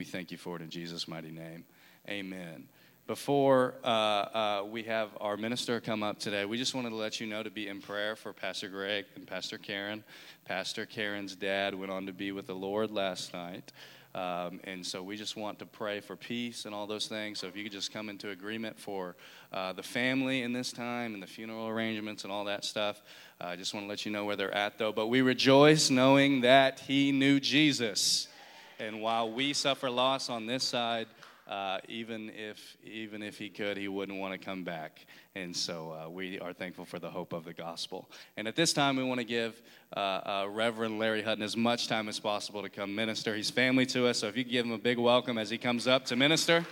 We thank you for it in Jesus' mighty name. Amen. Before uh, uh, we have our minister come up today, we just wanted to let you know to be in prayer for Pastor Greg and Pastor Karen. Pastor Karen's dad went on to be with the Lord last night. Um, and so we just want to pray for peace and all those things. So if you could just come into agreement for uh, the family in this time and the funeral arrangements and all that stuff. Uh, I just want to let you know where they're at, though. But we rejoice knowing that he knew Jesus. And while we suffer loss on this side, uh, even if even if he could, he wouldn't want to come back. And so uh, we are thankful for the hope of the gospel. And at this time, we want to give uh, uh, Reverend Larry Hutton as much time as possible to come minister. He's family to us, so if you give him a big welcome as he comes up to minister.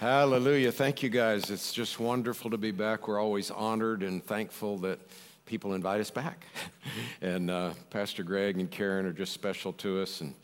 Hallelujah. Thank you guys. It's just wonderful to be back. We're always honored and thankful that people invite us back. and uh, Pastor Greg and Karen are just special to us. And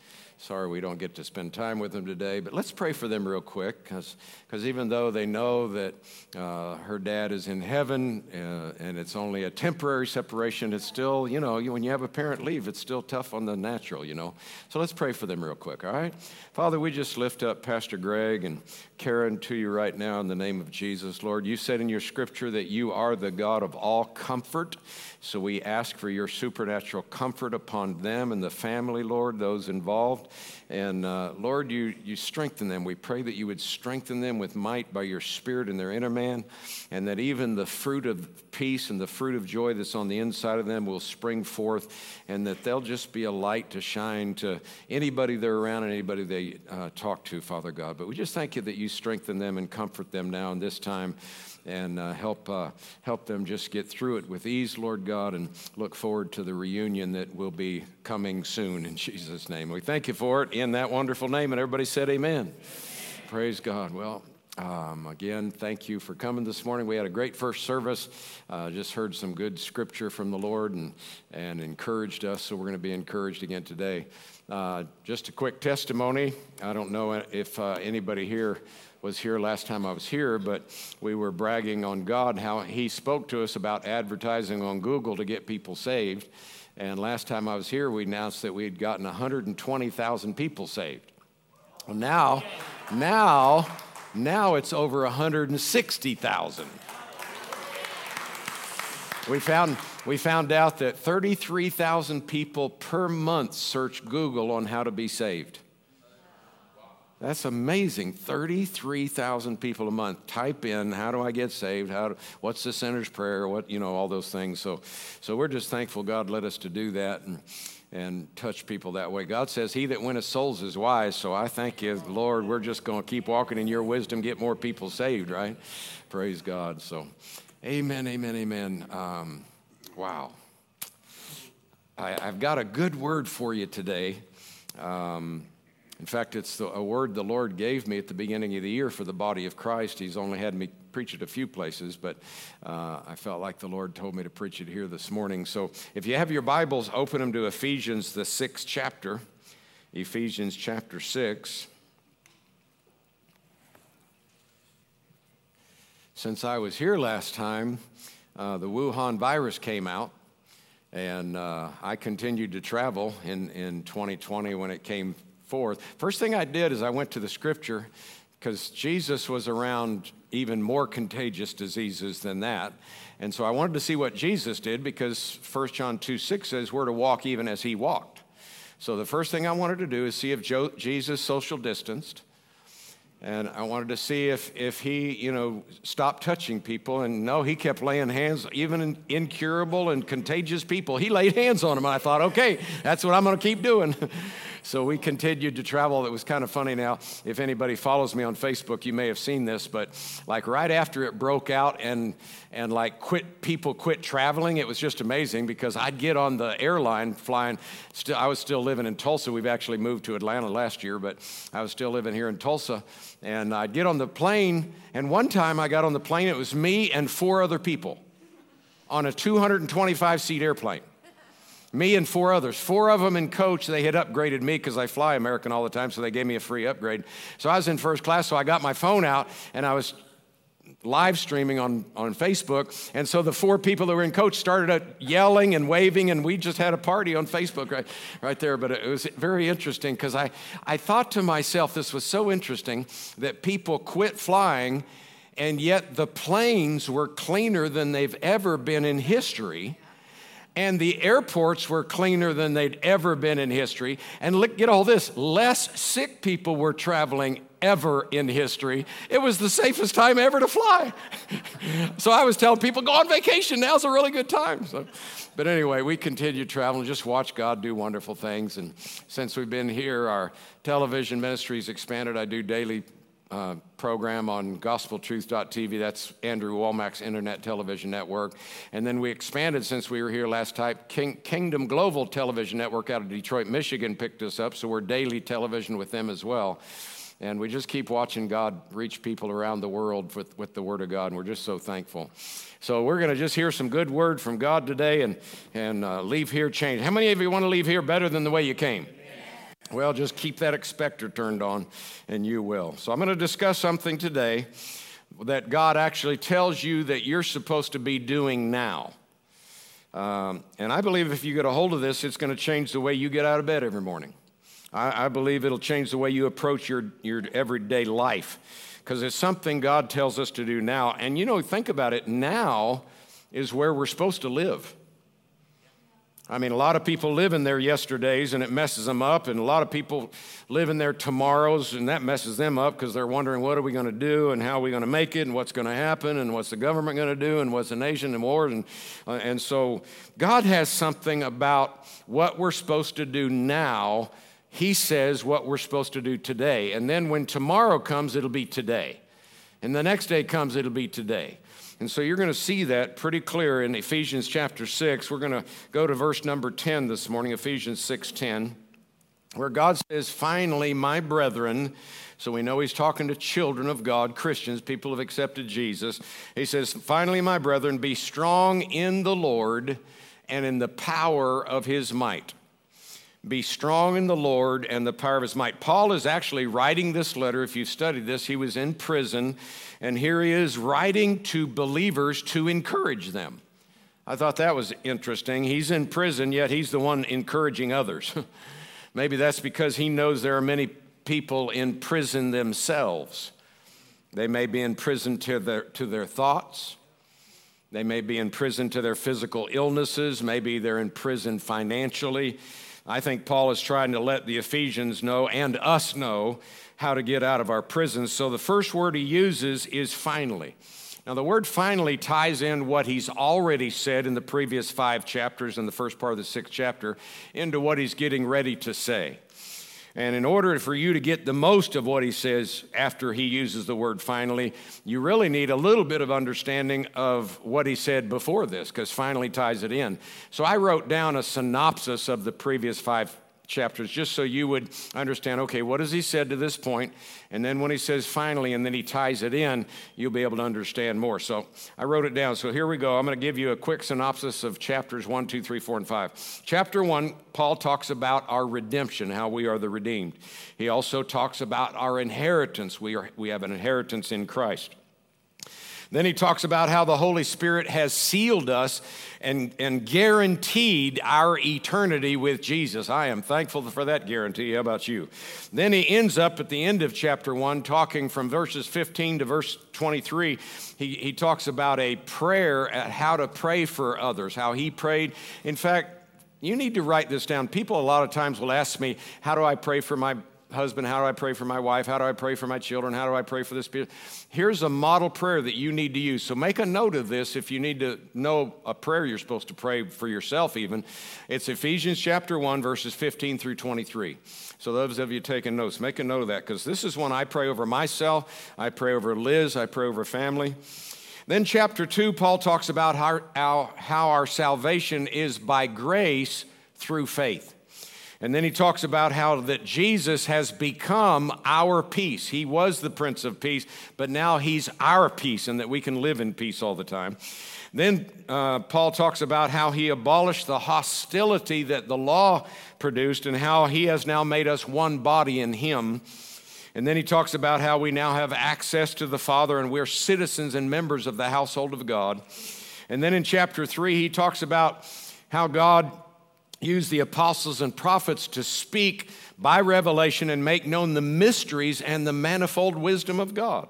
Sorry we don't get to spend time with them today, but let's pray for them real quick because even though they know that uh, her dad is in heaven uh, and it's only a temporary separation, it's still, you know, when you have a parent leave, it's still tough on the natural, you know. So let's pray for them real quick, all right? Father, we just lift up Pastor Greg and Karen to you right now in the name of Jesus. Lord, you said in your scripture that you are the God of all comfort. So we ask for your supernatural comfort upon them and the family, Lord, those involved. And uh, Lord, you, you strengthen them. We pray that you would strengthen them with might by your spirit in their inner man, and that even the fruit of peace and the fruit of joy that's on the inside of them will spring forth, and that they'll just be a light to shine to anybody they're around and anybody they uh, talk to, Father God. But we just thank you that you strengthen them and comfort them now in this time and uh, help, uh, help them just get through it with ease, Lord God, and look forward to the reunion that will be coming soon in Jesus' name. We thank you for it in that wonderful name. And everybody said, Amen. amen. Praise God. Well, um, again, thank you for coming this morning. We had a great first service. Uh, just heard some good scripture from the Lord and, and encouraged us, so we're going to be encouraged again today. Uh, just a quick testimony. I don't know if uh, anybody here was here last time I was here, but we were bragging on God how He spoke to us about advertising on Google to get people saved. And last time I was here, we announced that we had gotten 120,000 people saved. Well, now, now, now it's over 160,000. We found, we found out that 33,000 people per month search Google on how to be saved. That's amazing. 33,000 people a month type in, how do I get saved? How do, what's the sinner's prayer? What, you know, all those things. So, so we're just thankful God led us to do that and, and touch people that way. God says, He that winneth souls is wise. So I thank you, Lord, we're just going to keep walking in your wisdom, get more people saved, right? Praise God. So, amen, amen, amen. Um, wow. I, have got a good word for you today. Um, in fact, it's the, a word the Lord gave me at the beginning of the year for the body of Christ. He's only had me preach it a few places, but uh, I felt like the Lord told me to preach it here this morning. So if you have your Bibles, open them to Ephesians, the sixth chapter. Ephesians chapter 6. Since I was here last time, uh, the Wuhan virus came out, and uh, I continued to travel in, in 2020 when it came forth. First thing I did is I went to the scripture because Jesus was around even more contagious diseases than that. And so I wanted to see what Jesus did because 1 John 2 6 says we're to walk even as he walked. So the first thing I wanted to do is see if Jesus social distanced. And I wanted to see if, if he, you know, stopped touching people. And no, he kept laying hands, even in incurable and contagious people. He laid hands on them. And I thought, okay, that's what I'm going to keep doing. So we continued to travel. It was kind of funny now. If anybody follows me on Facebook, you may have seen this, but like right after it broke out and and like quit people quit traveling, it was just amazing because I'd get on the airline flying. Still, I was still living in Tulsa. We've actually moved to Atlanta last year, but I was still living here in Tulsa. And I'd get on the plane, and one time I got on the plane, it was me and four other people on a 225 seat airplane me and four others. Four of them in coach, they had upgraded me because I fly American all the time, so they gave me a free upgrade. So I was in first class, so I got my phone out and I was live streaming on, on Facebook. And so the four people that were in coach started yelling and waving, and we just had a party on Facebook right, right there. But it was very interesting because I, I thought to myself, this was so interesting that people quit flying, and yet the planes were cleaner than they've ever been in history and the airports were cleaner than they'd ever been in history. And look, get all this less sick people were traveling ever in history. It was the safest time ever to fly. so I was telling people, go on vacation, now's a really good time. So, but anyway, we continued traveling, just watch God do wonderful things. And since we've been here, our television ministry's expanded. I do daily uh, program on gospeltruth.tv. That's Andrew Wommack's internet television network. And then we expanded since we were here last time. King, Kingdom Global Television Network out of Detroit, Michigan picked us up, so we're daily television with them as well. And we just keep watching God reach people around the world with, with the Word of God, and we're just so thankful. So we're going to just hear some good word from God today and, and uh, leave here changed. How many of you want to leave here better than the way you came? Well, just keep that expector turned on and you will. So, I'm going to discuss something today that God actually tells you that you're supposed to be doing now. Um, and I believe if you get a hold of this, it's going to change the way you get out of bed every morning. I, I believe it'll change the way you approach your, your everyday life because it's something God tells us to do now. And you know, think about it now is where we're supposed to live. I mean, a lot of people live in their yesterdays and it messes them up, and a lot of people live in their tomorrows and that messes them up because they're wondering what are we going to do and how are we going to make it and what's going to happen and what's the government going to do and what's the nation and wars. And, uh, and so, God has something about what we're supposed to do now. He says what we're supposed to do today. And then when tomorrow comes, it'll be today. And the next day comes, it'll be today. And so you're going to see that pretty clear in Ephesians chapter 6. We're going to go to verse number 10 this morning, Ephesians 6:10, where God says, "Finally, my brethren, so we know he's talking to children of God, Christians, people have accepted Jesus. He says, "Finally, my brethren, be strong in the Lord and in the power of his might." Be strong in the Lord and the power of his might. Paul is actually writing this letter. If you've studied this, he was in prison, and here he is writing to believers to encourage them. I thought that was interesting. He's in prison, yet he's the one encouraging others. Maybe that's because he knows there are many people in prison themselves. They may be in prison to their, to their thoughts. They may be in prison to their physical illnesses. Maybe they're in prison financially. I think Paul is trying to let the Ephesians know and us know how to get out of our prisons. So the first word he uses is finally. Now, the word finally ties in what he's already said in the previous five chapters and the first part of the sixth chapter into what he's getting ready to say. And in order for you to get the most of what he says after he uses the word finally, you really need a little bit of understanding of what he said before this, because finally ties it in. So I wrote down a synopsis of the previous five chapters just so you would understand okay, what has he said to this point? And then when he says finally and then he ties it in, you'll be able to understand more. So I wrote it down. So here we go. I'm going to give you a quick synopsis of chapters 1, 2, 3, 4, and 5. Chapter 1, Paul talks about our redemption, how we are the redeemed. He also talks about our inheritance. We, are, we have an inheritance in Christ. Then he talks about how the Holy Spirit has sealed us and, and guaranteed our eternity with Jesus. I am thankful for that guarantee. How about you? Then he ends up at the end of chapter 1, talking from verses 15 to verse 23. He, he talks about a prayer at how to pray for others, how he prayed. In fact, you need to write this down. People a lot of times will ask me, How do I pray for my husband? How do I pray for my wife? How do I pray for my children? How do I pray for this? Here's a model prayer that you need to use. So make a note of this if you need to know a prayer you're supposed to pray for yourself, even. It's Ephesians chapter 1, verses 15 through 23. So, those of you taking notes, make a note of that because this is one I pray over myself, I pray over Liz, I pray over family. Then, chapter 2, Paul talks about how, how, how our salvation is by grace through faith. And then he talks about how that Jesus has become our peace. He was the Prince of Peace, but now he's our peace and that we can live in peace all the time. Then uh, Paul talks about how he abolished the hostility that the law produced and how he has now made us one body in him. And then he talks about how we now have access to the Father and we're citizens and members of the household of God. And then in chapter 3, he talks about how God used the apostles and prophets to speak by revelation and make known the mysteries and the manifold wisdom of God.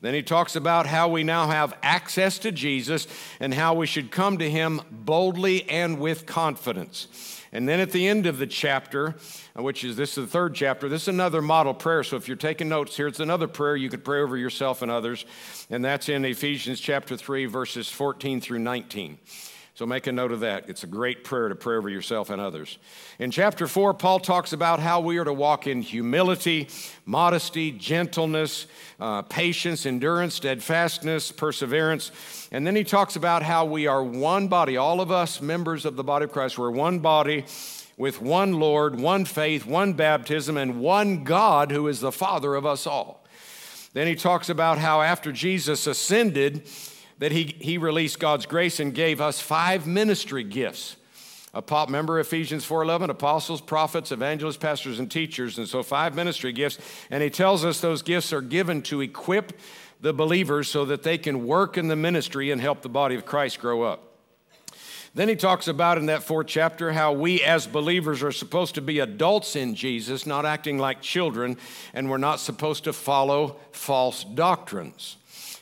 Then he talks about how we now have access to Jesus and how we should come to him boldly and with confidence. And then at the end of the chapter, uh, which is this is the third chapter, this is another model prayer. So if you're taking notes here, it's another prayer you could pray over yourself and others. And that's in Ephesians chapter 3, verses 14 through 19. So make a note of that. It's a great prayer to pray over yourself and others. In chapter 4, Paul talks about how we are to walk in humility, modesty, gentleness, uh, patience, endurance, steadfastness, perseverance. And then he talks about how we are one body, all of us members of the body of Christ, we're one body with one Lord, one faith, one baptism, and one God who is the Father of us all. Then he talks about how after Jesus ascended, that he, he released God's grace and gave us five ministry gifts. A pop, remember Ephesians 4:11, apostles, prophets, evangelists, pastors, and teachers, and so five ministry gifts. And he tells us those gifts are given to equip the believers so that they can work in the ministry and help the body of Christ grow up. Then he talks about in that fourth chapter how we as believers are supposed to be adults in Jesus, not acting like children, and we're not supposed to follow false doctrines.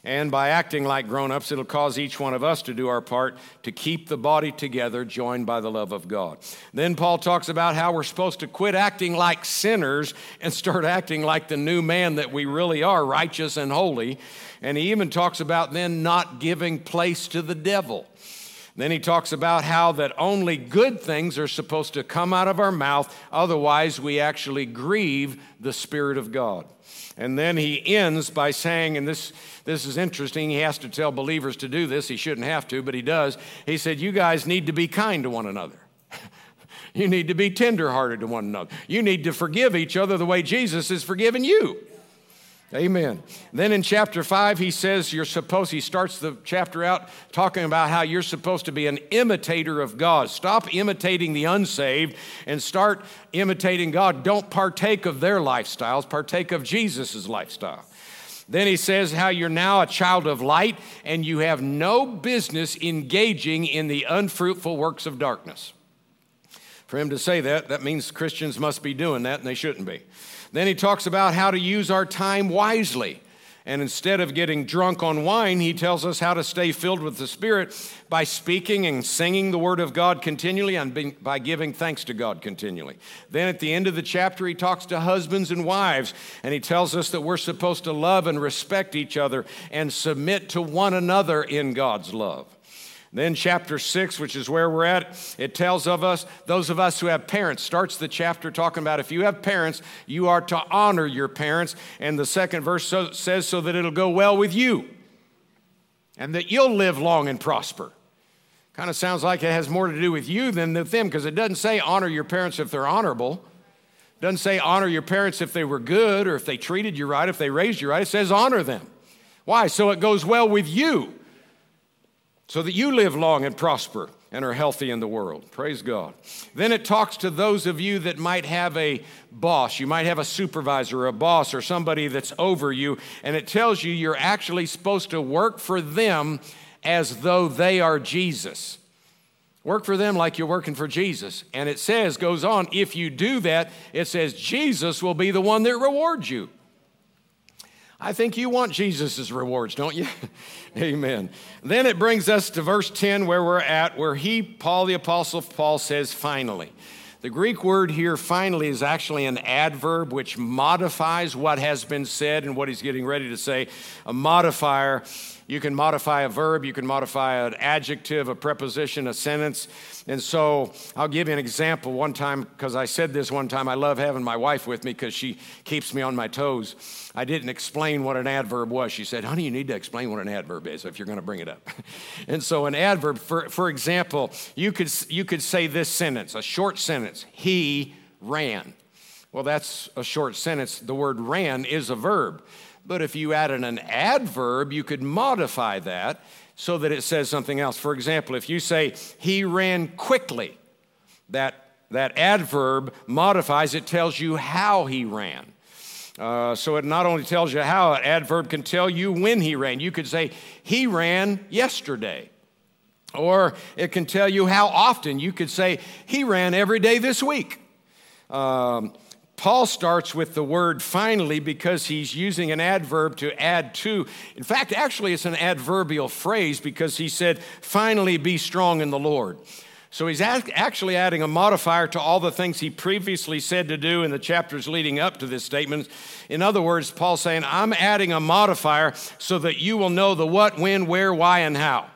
And by acting like grown ups, it'll cause each one of us to do our part to keep the body together, joined by the love of God. Then Paul talks about how we're supposed to quit acting like sinners and start acting like the new man that we really are, righteous and holy. And he even talks about then not giving place to the devil. Then he talks about how that only good things are supposed to come out of our mouth, otherwise, we actually grieve the Spirit of God. And then he ends by saying, and this, this is interesting, he has to tell believers to do this. He shouldn't have to, but he does. He said, You guys need to be kind to one another. you need to be tenderhearted to one another. You need to forgive each other the way Jesus has forgiven you. Amen. Then in chapter 5, he says you're supposed, he starts the chapter out talking about how you're supposed to be an imitator of God. Stop imitating the unsaved and start imitating God. Don't partake of their lifestyles, partake of Jesus' lifestyle. Then he says how you're now a child of light and you have no business engaging in the unfruitful works of darkness. For him to say that, that means Christians must be doing that and they shouldn't be. Then he talks about how to use our time wisely. And instead of getting drunk on wine, he tells us how to stay filled with the Spirit by speaking and singing the Word of God continually and by giving thanks to God continually. Then at the end of the chapter, he talks to husbands and wives, and he tells us that we're supposed to love and respect each other and submit to one another in God's love. Then, chapter six, which is where we're at, it tells of us, those of us who have parents, starts the chapter talking about if you have parents, you are to honor your parents. And the second verse so, says, so that it'll go well with you and that you'll live long and prosper. Kind of sounds like it has more to do with you than with them because it doesn't say honor your parents if they're honorable. It doesn't say honor your parents if they were good or if they treated you right, if they raised you right. It says honor them. Why? So it goes well with you so that you live long and prosper and are healthy in the world. Praise God. Then it talks to those of you that might have a boss. You might have a supervisor, or a boss, or somebody that's over you, and it tells you you're actually supposed to work for them as though they are Jesus. Work for them like you're working for Jesus. And it says, goes on, if you do that, it says Jesus will be the one that rewards you. I think you want Jesus' rewards, don't you? Amen. Then it brings us to verse 10 where we're at, where he, Paul the Apostle Paul, says, finally. The Greek word here, finally, is actually an adverb which modifies what has been said and what he's getting ready to say. A modifier you can modify a verb, you can modify an adjective, a preposition, a sentence. And so I'll give you an example one time, because I said this one time. I love having my wife with me because she keeps me on my toes. I didn't explain what an adverb was. She said, Honey, you need to explain what an adverb is if you're going to bring it up. and so, an adverb, for, for example, you could, you could say this sentence, a short sentence He ran. Well, that's a short sentence. The word ran is a verb. But if you added an adverb, you could modify that so that it says something else. For example, if you say, he ran quickly, that, that adverb modifies, it tells you how he ran. Uh, so it not only tells you how, an adverb can tell you when he ran. You could say, he ran yesterday. Or it can tell you how often. You could say, he ran every day this week. Um, Paul starts with the word finally because he's using an adverb to add to. In fact, actually, it's an adverbial phrase because he said, finally be strong in the Lord. So he's actually adding a modifier to all the things he previously said to do in the chapters leading up to this statement. In other words, Paul's saying, I'm adding a modifier so that you will know the what, when, where, why, and how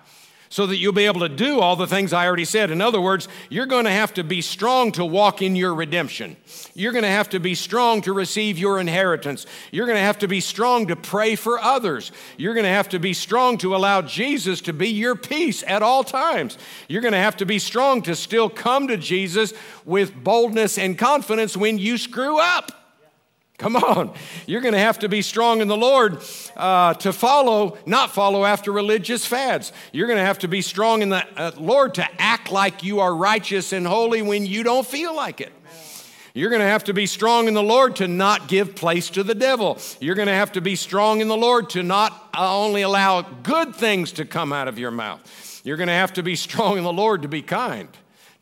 so that you'll be able to do all the things I already said. In other words, you're going to have to be strong to walk in your redemption. You're going to have to be strong to receive your inheritance. You're going to have to be strong to pray for others. You're going to have to be strong to allow Jesus to be your peace at all times. You're going to have to be strong to still come to Jesus with boldness and confidence when you screw up. Come on. You're going to have to be strong in the Lord uh, to follow, not follow after religious fads. You're going to have to be strong in the uh, Lord to act like you are righteous and holy when you don't feel like it. You're going to have to be strong in the Lord to not give place to the devil. You're going to have to be strong in the Lord to not uh, only allow good things to come out of your mouth. You're going to have to be strong in the Lord to be kind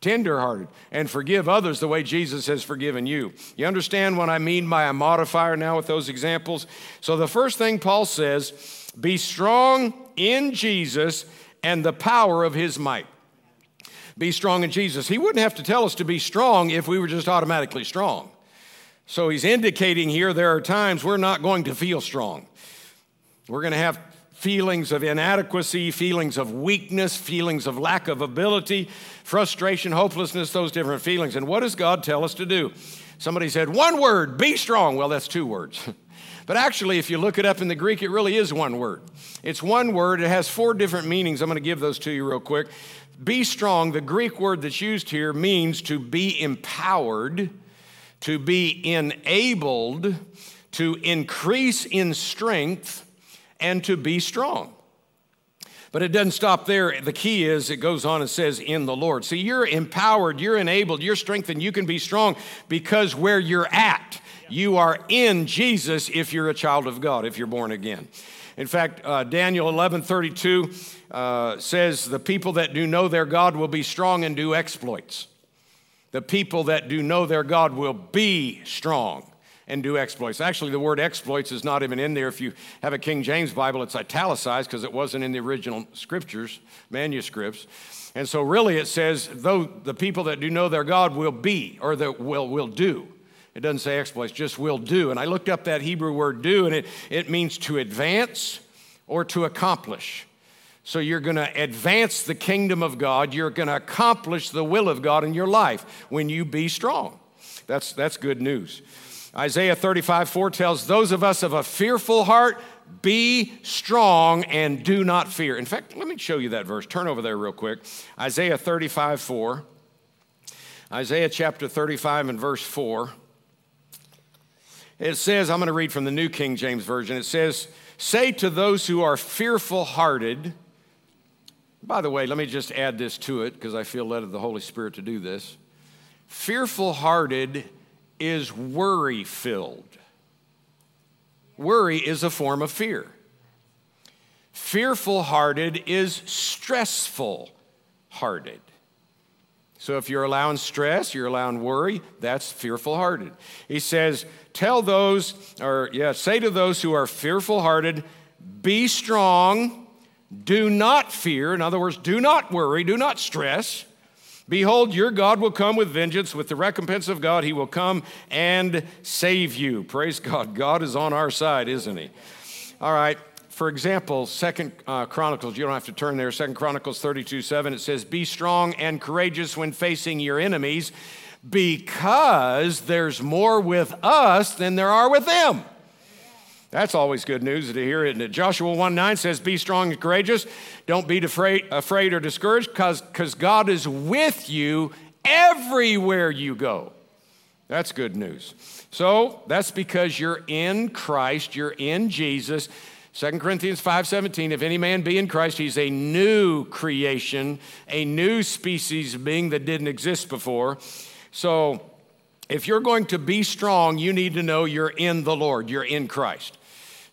tenderhearted, and forgive others the way Jesus has forgiven you. You understand what I mean by a modifier now with those examples? So, the first thing Paul says be strong in Jesus and the power of his might. Be strong in Jesus. He wouldn't have to tell us to be strong if we were just automatically strong. So, he's indicating here there are times we're not going to feel strong. We're going to have feelings of inadequacy, feelings of weakness, feelings of lack of ability, frustration, hopelessness, those different feelings. And what does God tell us to do? Somebody said, one word, be strong. Well, that's two words. But actually, if you look it up in the Greek, it really is one word. It's one word, it has four different meanings. I'm going to give those to you real quick. Be strong, the Greek word that's used here means to be empowered, to be enabled, to increase in strength, and to be strong. But it doesn't stop there. The key is it goes on and says, in the Lord. See, you're empowered, you're enabled, you're strengthened, you can be strong because where you're at, you are in Jesus if you're a child of God, if you're born again. In fact, uh, Daniel 11 32 uh, says, The people that do know their God will be strong and do exploits. The people that do know their God will be strong and do exploits. Actually, the word exploits is not even in there. If you have a King James Bible, it's italicized because it wasn't in the original scriptures, manuscripts. And so, really, it says, though the people that do know their God will be, or that will, will do. It doesn't say exploits, just will do. And I looked up that Hebrew word do, and it, it means to advance or to accomplish. So you're going to advance the kingdom of God. You're going to accomplish the will of God in your life when you be strong. That's, that's good news. Isaiah 35 4 tells those of us of a fearful heart, be strong and do not fear. In fact, let me show you that verse. Turn over there real quick. Isaiah 35 4. Isaiah chapter 35 and verse 4. It says, I'm going to read from the New King James Version. It says, Say to those who are fearful hearted, by the way, let me just add this to it because I feel led of the Holy Spirit to do this. Fearful hearted is worry filled. Worry is a form of fear. Fearful hearted is stressful hearted. So if you're allowing stress, you're allowing worry, that's fearful hearted. He says, Tell those, or yeah, say to those who are fearful hearted, be strong, do not fear. In other words, do not worry, do not stress. Behold, your God will come with vengeance, with the recompense of God, he will come and save you. Praise God. God is on our side, isn't he? All right. For example, Second uh, Chronicles, you don't have to turn there. Second Chronicles 32 7, it says, Be strong and courageous when facing your enemies, because there's more with us than there are with them. That's always good news to hear, isn't it? Joshua 1 9 says, Be strong and courageous. Don't be afraid, or discouraged because God is with you everywhere you go. That's good news. So that's because you're in Christ, you're in Jesus. 2 Corinthians 5:17 if any man be in Christ he's a new creation, a new species being that didn't exist before. So If you're going to be strong, you need to know you're in the Lord, you're in Christ.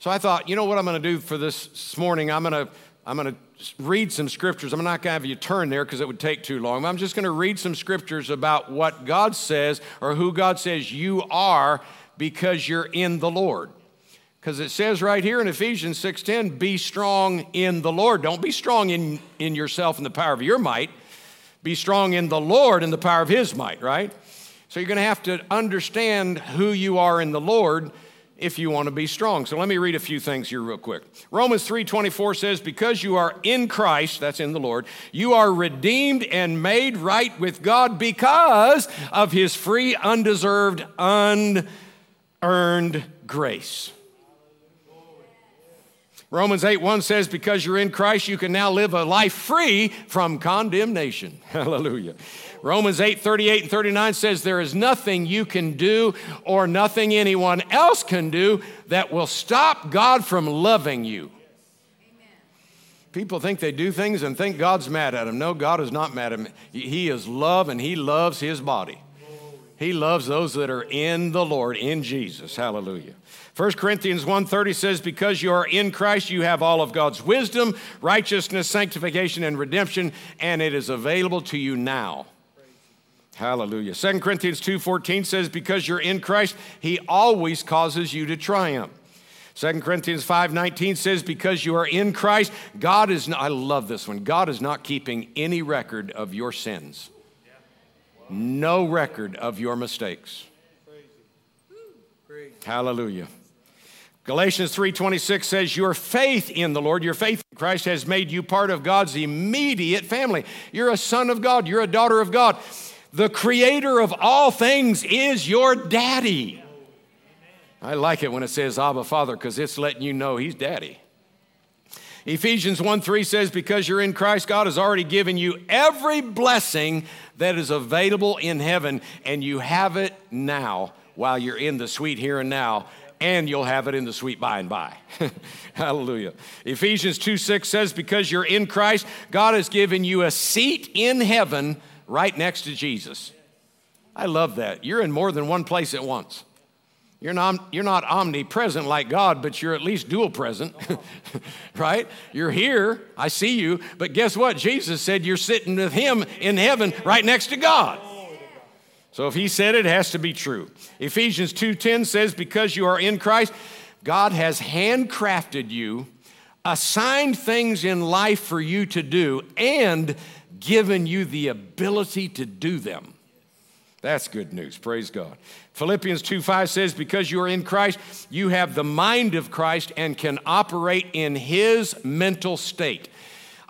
So I thought, you know what I'm going to do for this, morning? I'm going to I'm going to read some scriptures. I'm not going to have you turn there because it would take too long. I'm just going to read some scriptures about what God says or who God says you are because you're in the Lord. Because it says right here in Ephesians 6:10, be strong in the Lord. Don't be strong in, in yourself and the power of your might. Be strong in the Lord and the power of his might, right? So you're going to have to understand who you are in the Lord if you want to be strong. So let me read a few things here real quick. Romans 3:24 says because you are in Christ, that's in the Lord, you are redeemed and made right with God because of his free undeserved unearned grace. Romans 8 1 says, Because you're in Christ, you can now live a life free from condemnation. Hallelujah. Romans 8 38 and 39 says, There is nothing you can do or nothing anyone else can do that will stop God from loving you. People think they do things and think God's mad at them. No, God is not mad at them. He is love and He loves His body. He loves those that are in the Lord, in Jesus. Hallelujah. 1 Corinthians 1:30 says because you are in Christ you have all of God's wisdom, righteousness, sanctification and redemption and it is available to you now. Hallelujah. 2 Corinthians 2:14 says because you're in Christ he always causes you to triumph. 2 Corinthians 5:19 says because you are in Christ God is not, I love this one. God is not keeping any record of your sins. No record of your mistakes. Hallelujah. Galatians 3:26 says your faith in the Lord, your faith in Christ has made you part of God's immediate family. You're a son of God, you're a daughter of God. The creator of all things is your daddy. I like it when it says Abba Father because it's letting you know he's daddy. Ephesians 1 3 says, Because you're in Christ, God has already given you every blessing that is available in heaven, and you have it now while you're in the sweet here and now and you'll have it in the sweet by and by. Hallelujah. Ephesians 2 6 says, Because you're in Christ, God has given you a seat in heaven right next to Jesus. I love that. You're in more than one place at once. You're not, you're not omnipresent like God, but you're at least dual present, right? You're here, I see you, but guess what? Jesus said you're sitting with Him in heaven right next to God. So if he said it, it has to be true. Ephesians 2:10 says because you are in Christ, God has handcrafted you, assigned things in life for you to do and given you the ability to do them. That's good news. Praise God. Philippians 2 5 says, Because you are in Christ, you have the mind of Christ and can operate in his mental state.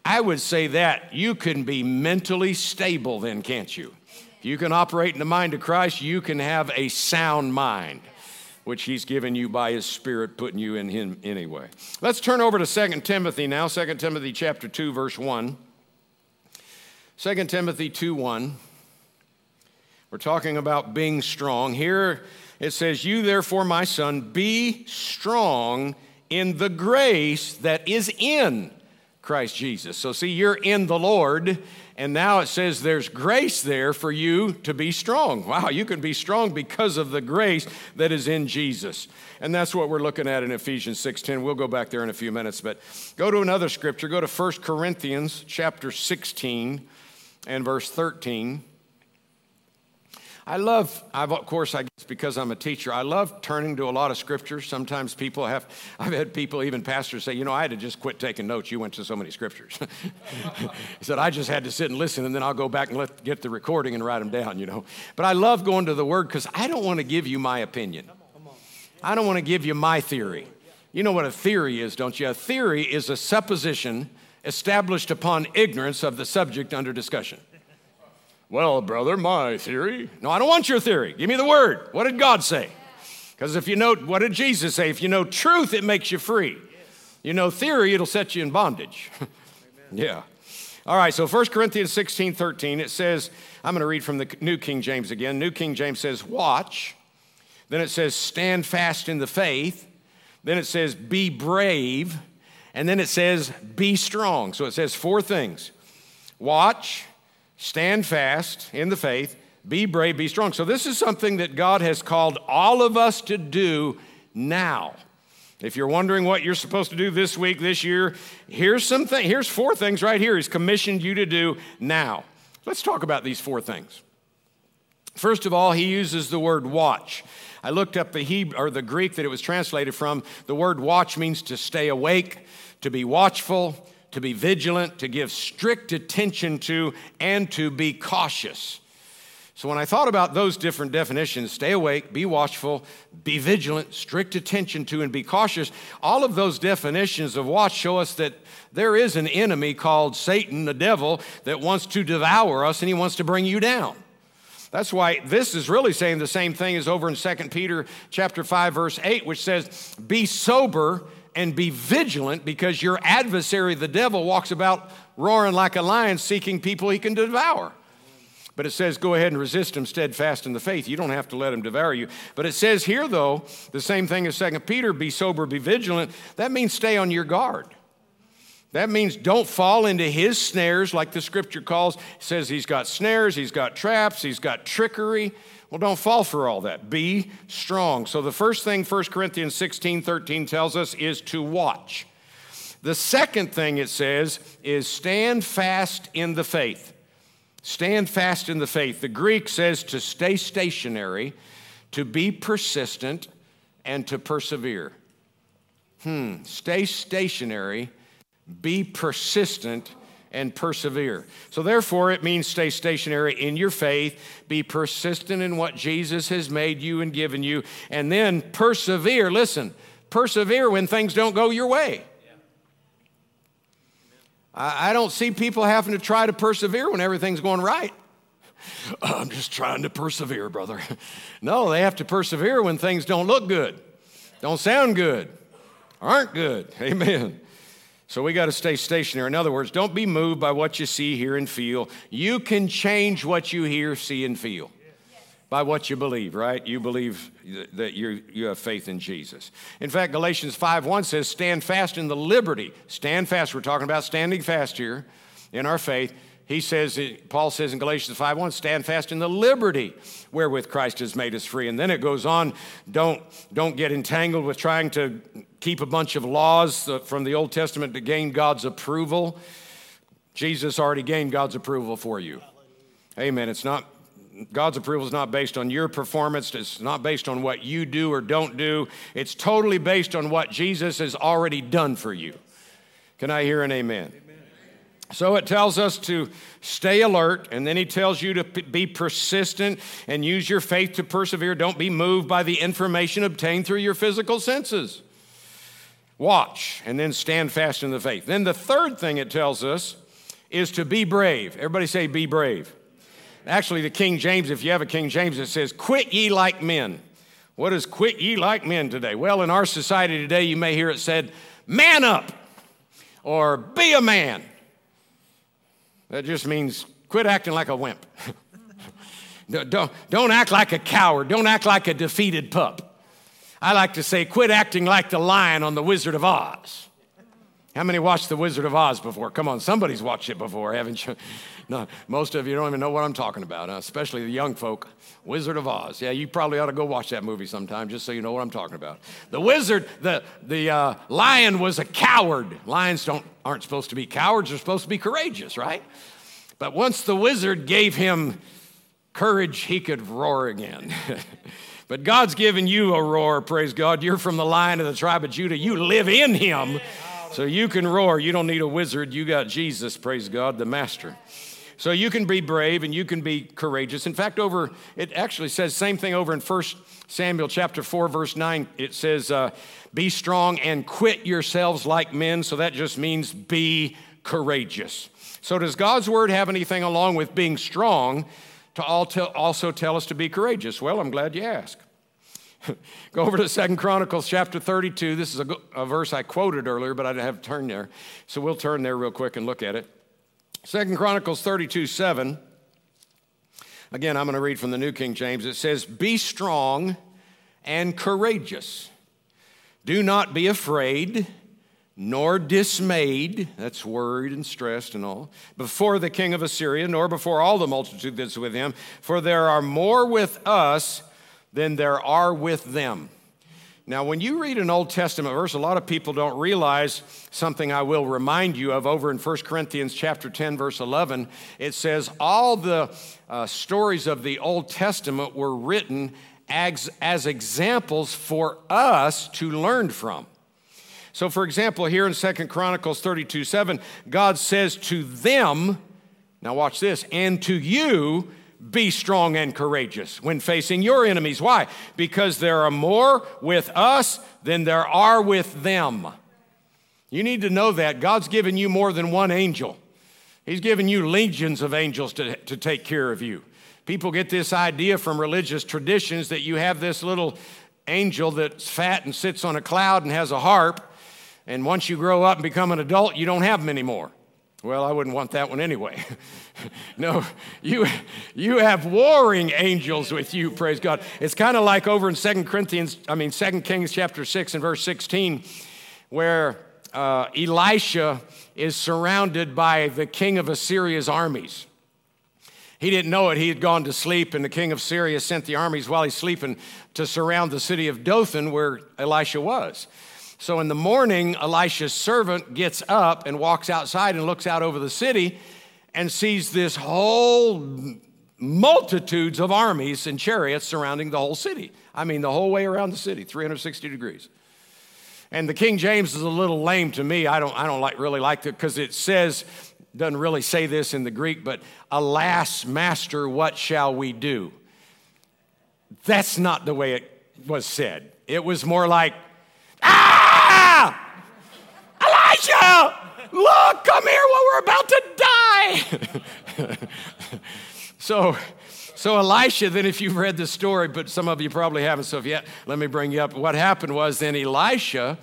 I would say that you can be mentally stable, then, can't you? If you can operate in the mind of Christ, you can have a sound mind, which He's given you by His Spirit, putting you in Him anyway. Let's turn over to 2 Timothy now, 2 Timothy chapter 2, verse 1. 2 Timothy 2 1. We're talking about being strong. Here it says, You therefore, my son, be strong in the grace that is in Christ Jesus. So, see, you're in the Lord and now it says there's grace there for you to be strong. Wow, you can be strong because of the grace that is in Jesus. And that's what we're looking at in Ephesians 6:10. We'll go back there in a few minutes, but go to another scripture. Go to 1 Corinthians chapter 16 and verse 13. I love, I've, of course, I guess because I'm a teacher, I love turning to a lot of scriptures. Sometimes people have, I've had people, even pastors, say, you know, I had to just quit taking notes. You went to so many scriptures. he said, I just had to sit and listen, and then I'll go back and let, get the recording and write them down, you know. But I love going to the Word because I don't want to give you my opinion. I don't want to give you my theory. You know what a theory is, don't you? A theory is a supposition established upon ignorance of the subject under discussion. Well, brother, my theory. No, I don't want your theory. Give me the word. What did God say? Because if you know, what did Jesus say? If you know truth, it makes you free. You know theory, it'll set you in bondage. yeah. All right, so 1 Corinthians 16 13, it says, I'm going to read from the New King James again. New King James says, Watch. Then it says, Stand fast in the faith. Then it says, Be brave. And then it says, Be strong. So it says four things watch, stand fast in the faith, Be brave, be strong. So, this is something that God has called all of us to do now. If you're wondering what you're supposed to do this week, this year, here's some th- here's four things right here He's commissioned you to do now. Let's talk about these four things. First of all, he uses the word watch. I looked up the Hebrew or the Greek that it was translated from. The word watch means to stay awake, to be watchful, to be vigilant, to give strict attention to, and to be cautious. So when I thought about those different definitions, stay awake, be watchful, be vigilant, strict attention to, and be cautious, all of those definitions of watch show us that there is an enemy called Satan, the devil, that wants to devour us and he wants to bring you down. That's why this is really saying the same thing as over in 2 Peter chapter 5 verse 8 which says be sober and be vigilant because your adversary the devil walks about roaring like a lion seeking people he can devour. But it says, go ahead and resist him steadfast in the faith. You don't have to let him devour you. But it says here, though, the same thing as 2 Peter be sober, be vigilant. That means stay on your guard. That means don't fall into his snares, like the scripture calls. It says he's got snares, he's got traps, he's got trickery. Well, don't fall for all that. Be strong. So the first thing 1 Corinthians 16 13 tells us is to watch. The second thing it says is stand fast in the faith. Stand fast in the faith. The Greek says to stay stationary, to be persistent, and to persevere. Hmm, stay stationary, be persistent, and persevere. So, therefore, it means stay stationary in your faith, be persistent in what Jesus has made you and given you, and then persevere. Listen, persevere when things don't go your way. I, don't see people having to try to persevere when everything's going right. I'm just trying to persevere, brother. No, they have to persevere when things don't look good, don't sound good, aren't good. Amen. So we got to stay stationary. In other words, don't be moved by what you see, hear, and feel. You can change what you hear, see, and feel by what you believe, right? You believe that you, you have faith in Jesus. In fact, Galatians 5 1 says, Stand fast in the liberty. Stand fast. We're talking about standing fast here in our faith. He says, Paul says in Galatians 5 1, stand fast in the liberty wherewith Christ has made us free. And then it goes on, don't, don't get entangled with trying to keep a bunch of laws from the Old Testament to gain God's approval. Jesus already gained God's approval for you. Amen. It's not God's approval is not based on your performance. It's not based on what you do or don't do. It's totally based on what Jesus has already done for you. Can I hear an amen? So it tells us to stay alert, and then he tells you to be persistent and use your faith to persevere. Don't be moved by the information obtained through your physical senses. Watch, and then stand fast in the faith. Then the third thing it tells us is to be brave. Everybody say, be brave. Actually, the King James, if you have a King James, it says, Quit ye like men. What is quit ye like men today? Well, in our society today, you may hear it said, Man up or be a man. That just means quit acting like a wimp. don't, don't act like a coward. Don't act like a defeated pup. I like to say, quit acting like the lion on The Wizard of Oz. How many watched The Wizard of Oz before? Come on, somebody's watched it before, haven't you? No, most of you don't even know what I'm talking about, huh? especially the young folk. Wizard of Oz. Yeah, you probably ought to go watch that movie sometime just so you know what I'm talking about. The wizard, the, the uh, lion was a coward. Lions don't, aren't supposed to be cowards, they're supposed to be courageous, right? But once the wizard gave him courage, he could roar again. but God's given you a roar, praise God. You're from the lion of the tribe of Judah, you live in him. So you can roar. You don't need a wizard. You got Jesus, praise God, the master. So you can be brave and you can be courageous. In fact, over it actually says same thing over in 1 Samuel chapter 4 verse 9. It says, uh, "Be strong and quit yourselves like men." So that just means be courageous. So does God's word have anything along with being strong to also tell us to be courageous? Well, I'm glad you asked. Go over to Second Chronicles chapter 32. This is a, a verse I quoted earlier, but I didn't have to turn there. So we'll turn there real quick and look at it. Second Chronicles 32 7. Again, I'm going to read from the New King James. It says, Be strong and courageous. Do not be afraid, nor dismayed, that's worried and stressed and all, before the king of Assyria, nor before all the multitude that's with him, for there are more with us than there are with them. Now, when you read an Old Testament verse, a lot of people don't realize something I will remind you of over in 1 Corinthians chapter 10, verse 11. It says, All the uh, stories of the Old Testament were written as, as examples for us to learn from. So, for example, here in Second Chronicles 32 7, God says to them, now watch this, and to you, be strong and courageous when facing your enemies. Why? Because there are more with us than there are with them. You need to know that. God's given you more than one angel, He's given you legions of angels to, to take care of you. People get this idea from religious traditions that you have this little angel that's fat and sits on a cloud and has a harp, and once you grow up and become an adult, you don't have them anymore. Well, I wouldn't want that one anyway. no, you, you have warring angels with you, praise God. It's kind of like over in Second Corinthians, I mean, Second Kings chapter 6 and verse 16, where uh, Elisha is surrounded by the king of Assyria's armies. He didn't know it. He had gone to sleep, and the king of Syria sent the armies while he's sleeping to surround the city of Dothan, where Elisha was. So in the morning, Elisha's servant gets up and walks outside and looks out over the city and sees this whole multitudes of armies and chariots surrounding the whole city. I mean, the whole way around the city, 360 degrees. And the King James is a little lame to me. I don't, I don't like, really like it because it says, doesn't really say this in the Greek, but alas, master, what shall we do? That's not the way it was said. It was more like, Ah! Elijah! Look, come here while we're about to die. so, so Elisha, then if you've read the story, but some of you probably haven't, so if yet, let me bring you up. What happened was then Elisha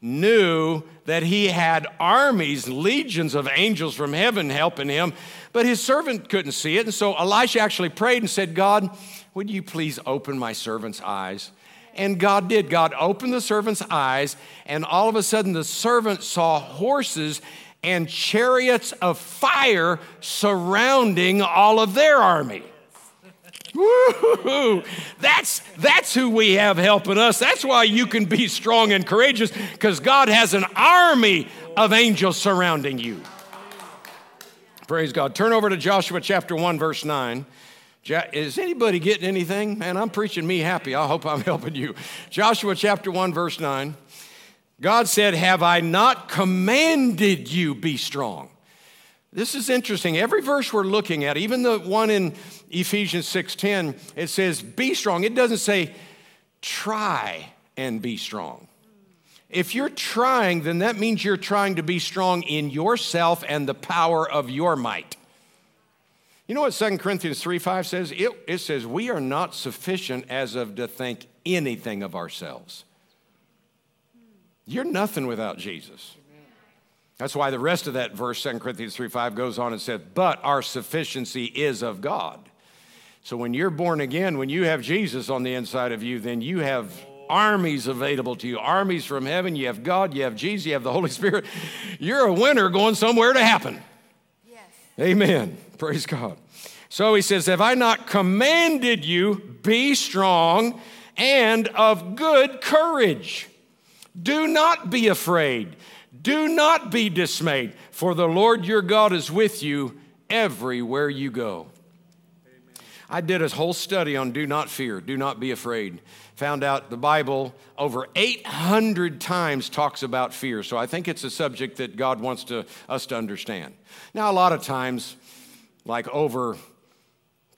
knew that he had armies, legions of angels from heaven helping him, but his servant couldn't see it. And so Elisha actually prayed and said, God, would you please open my servant's eyes? And God did. God opened the servant's eyes, and all of a sudden the servant saw horses and chariots of fire surrounding all of their army. Woo-hoo. That's, that's who we have helping us. That's why you can be strong and courageous, because God has an army of angels surrounding you. Praise God. Turn over to Joshua chapter 1, verse 9. Is anybody getting anything? Man, I'm preaching me happy. I hope I'm helping you. Joshua chapter 1, verse 9. God said, Have I not commanded you be strong? This is interesting. Every verse we're looking at, even the one in Ephesians 6:10, it says, be strong. It doesn't say try and be strong. If you're trying, then that means you're trying to be strong in yourself and the power of your might. You know what 2 Corinthians 3 5 says? It, it says, We are not sufficient as of to think anything of ourselves. You're nothing without Jesus. That's why the rest of that verse, 2 Corinthians 3 5, goes on and says, But our sufficiency is of God. So when you're born again, when you have Jesus on the inside of you, then you have armies available to you armies from heaven. You have God, you have Jesus, you have the Holy Spirit. You're a winner going somewhere to happen. Yes. Amen. Praise God. So he says, Have I not commanded you, be strong and of good courage? Do not be afraid. Do not be dismayed, for the Lord your God is with you everywhere you go. I did a whole study on do not fear, do not be afraid. Found out the Bible over 800 times talks about fear. So I think it's a subject that God wants to, us to understand. Now, a lot of times, like over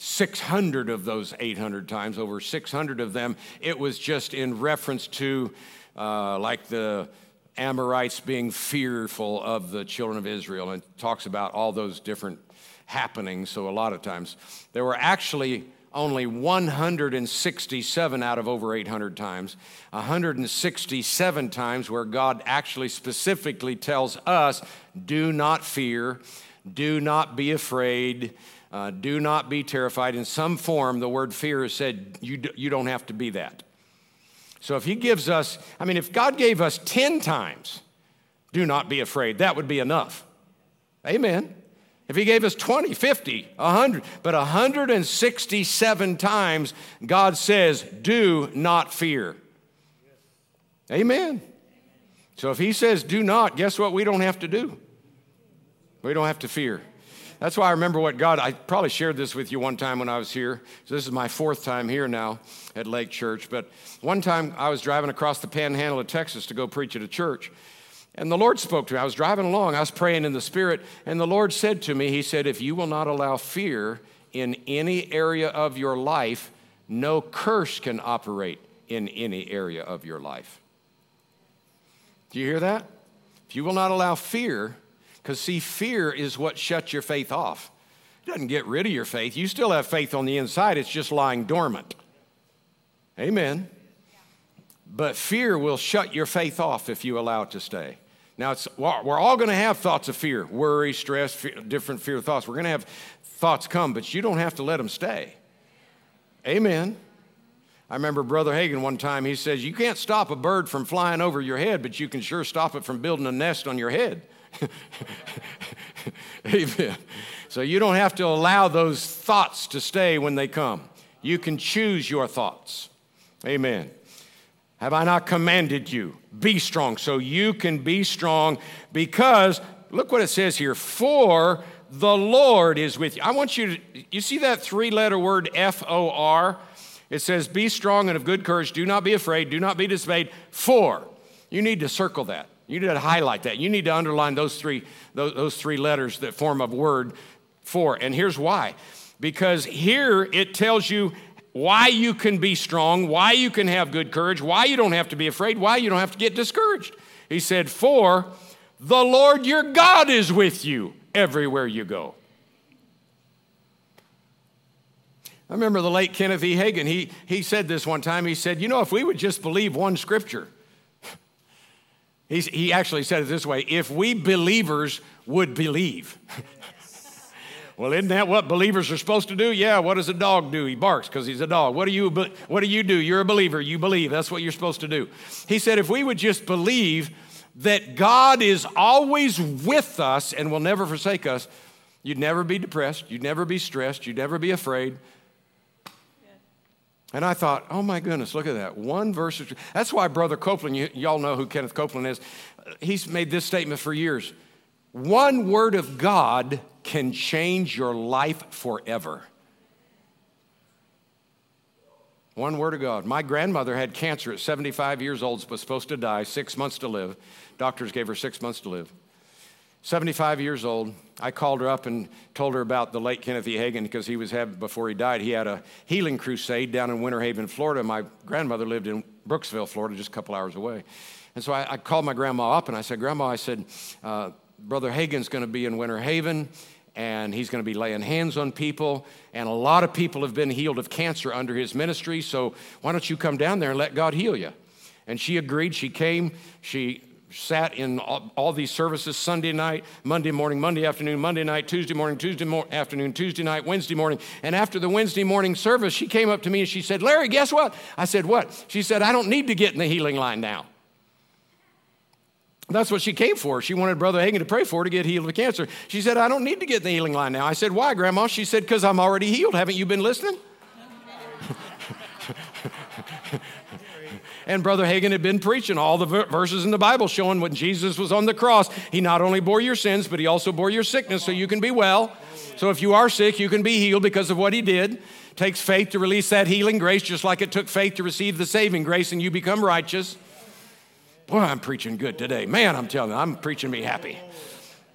600 of those 800 times, over 600 of them, it was just in reference to uh, like the Amorites being fearful of the children of Israel and talks about all those different happenings. So, a lot of times, there were actually only 167 out of over 800 times, 167 times where God actually specifically tells us, do not fear, do not be afraid. Uh, do not be terrified. In some form, the word fear is said, you, do, you don't have to be that. So if He gives us, I mean, if God gave us 10 times Do not be afraid. That would be enough. Amen. If he gave us 20, 50, 100, but 167 times God says, do not fear. Amen. So if he says do not, guess what? We don't have to do. We don't have to fear. That's why I remember what God, I probably shared this with you one time when I was here. So this is my fourth time here now at Lake Church. But one time I was driving across the panhandle of Texas to go preach at a church. And the Lord spoke to me. I was driving along, I was praying in the Spirit, and the Lord said to me, He said, If you will not allow fear in any area of your life, no curse can operate in any area of your life. Do you hear that? If you will not allow fear, because see, fear is what shuts your faith off. It doesn't get rid of your faith. You still have faith on the inside, it's just lying dormant. Amen. But fear will shut your faith off if you allow it to stay. Now, it's, we're all going to have thoughts of fear, worry, stress, fear, different fear thoughts. We're going to have thoughts come, but you don't have to let them stay. Amen. I remember Brother Hagin one time, he says, You can't stop a bird from flying over your head, but you can sure stop it from building a nest on your head. Amen. So you don't have to allow those thoughts to stay when they come. You can choose your thoughts. Amen. Have I not commanded you? Be strong. So you can be strong because, look what it says here, for the Lord is with you. I want you to, you see that three letter word F O R? It says, Be strong and of good courage. Do not be afraid. Do not be dismayed. For. You need to circle that. You need to highlight that. You need to underline those three, those, those three letters that form a word for. And here's why. Because here it tells you why you can be strong, why you can have good courage, why you don't have to be afraid, why you don't have to get discouraged. He said, For the Lord your God is with you everywhere you go. I remember the late Kenneth E. Hagin. He, he said this one time. He said, You know, if we would just believe one scripture, He's, he actually said it this way if we believers would believe. Well, isn't that what believers are supposed to do? Yeah, what does a dog do? He barks because he's a dog. What do, you, what do you do? You're a believer. You believe. That's what you're supposed to do. He said, if we would just believe that God is always with us and will never forsake us, you'd never be depressed. You'd never be stressed. You'd never be afraid. And I thought, oh my goodness, look at that. One verse. That's why Brother Copeland, y'all know who Kenneth Copeland is, he's made this statement for years. One word of God can change your life forever. One word of God. My grandmother had cancer at 75 years old, was supposed to die, six months to live. Doctors gave her six months to live. 75 years old. I called her up and told her about the late Kenneth E. Hagin because he was having, before he died, he had a healing crusade down in Winter Haven, Florida. My grandmother lived in Brooksville, Florida, just a couple hours away. And so I, I called my grandma up and I said, Grandma, I said, uh, Brother Hagin's going to be in Winter Haven and he's going to be laying hands on people. And a lot of people have been healed of cancer under his ministry. So why don't you come down there and let God heal you? And she agreed. She came. She sat in all, all these services Sunday night, Monday morning, Monday afternoon, Monday night, Tuesday morning, Tuesday mo- afternoon, Tuesday night, Wednesday morning. And after the Wednesday morning service, she came up to me and she said, Larry, guess what? I said, What? She said, I don't need to get in the healing line now. That's what she came for. She wanted Brother Hagin to pray for her to get healed of cancer. She said, I don't need to get in the healing line now. I said, Why, Grandma? She said, Because I'm already healed. Haven't you been listening? and Brother Hagin had been preaching all the verses in the Bible showing when Jesus was on the cross, he not only bore your sins, but he also bore your sickness so you can be well. So if you are sick, you can be healed because of what he did. It takes faith to release that healing grace, just like it took faith to receive the saving grace and you become righteous. Boy, I'm preaching good today. Man, I'm telling you, I'm preaching me happy.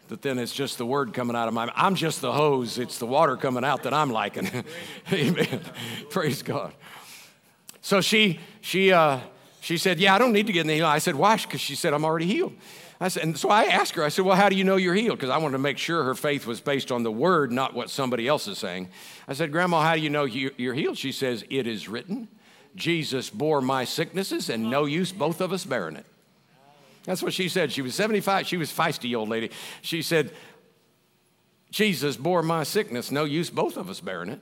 But then it's just the word coming out of my I'm just the hose. It's the water coming out that I'm liking. Amen. Praise God. So she she uh, she said, Yeah, I don't need to get in the heal. I said, Why? Because she said, I'm already healed. I said, and so I asked her, I said, Well, how do you know you're healed? Because I wanted to make sure her faith was based on the word, not what somebody else is saying. I said, Grandma, how do you know you're healed? She says, It is written. Jesus bore my sicknesses, and no use both of us bearing it. That's what she said. She was 75. She was feisty old lady. She said, Jesus bore my sickness. No use both of us bearing it.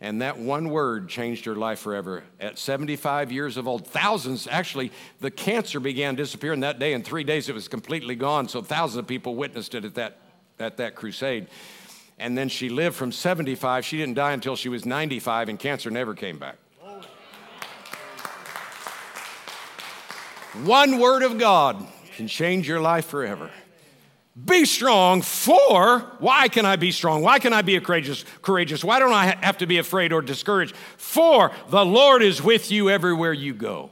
And that one word changed her life forever. At 75 years of old, thousands, actually, the cancer began disappearing that day. In three days, it was completely gone. So thousands of people witnessed it at that, at that crusade. And then she lived from 75. She didn't die until she was 95, and cancer never came back. One word of God can change your life forever. Be strong for, why can I be strong? Why can I be courageous? courageous? Why don't I have to be afraid or discouraged? For the Lord is with you everywhere you go.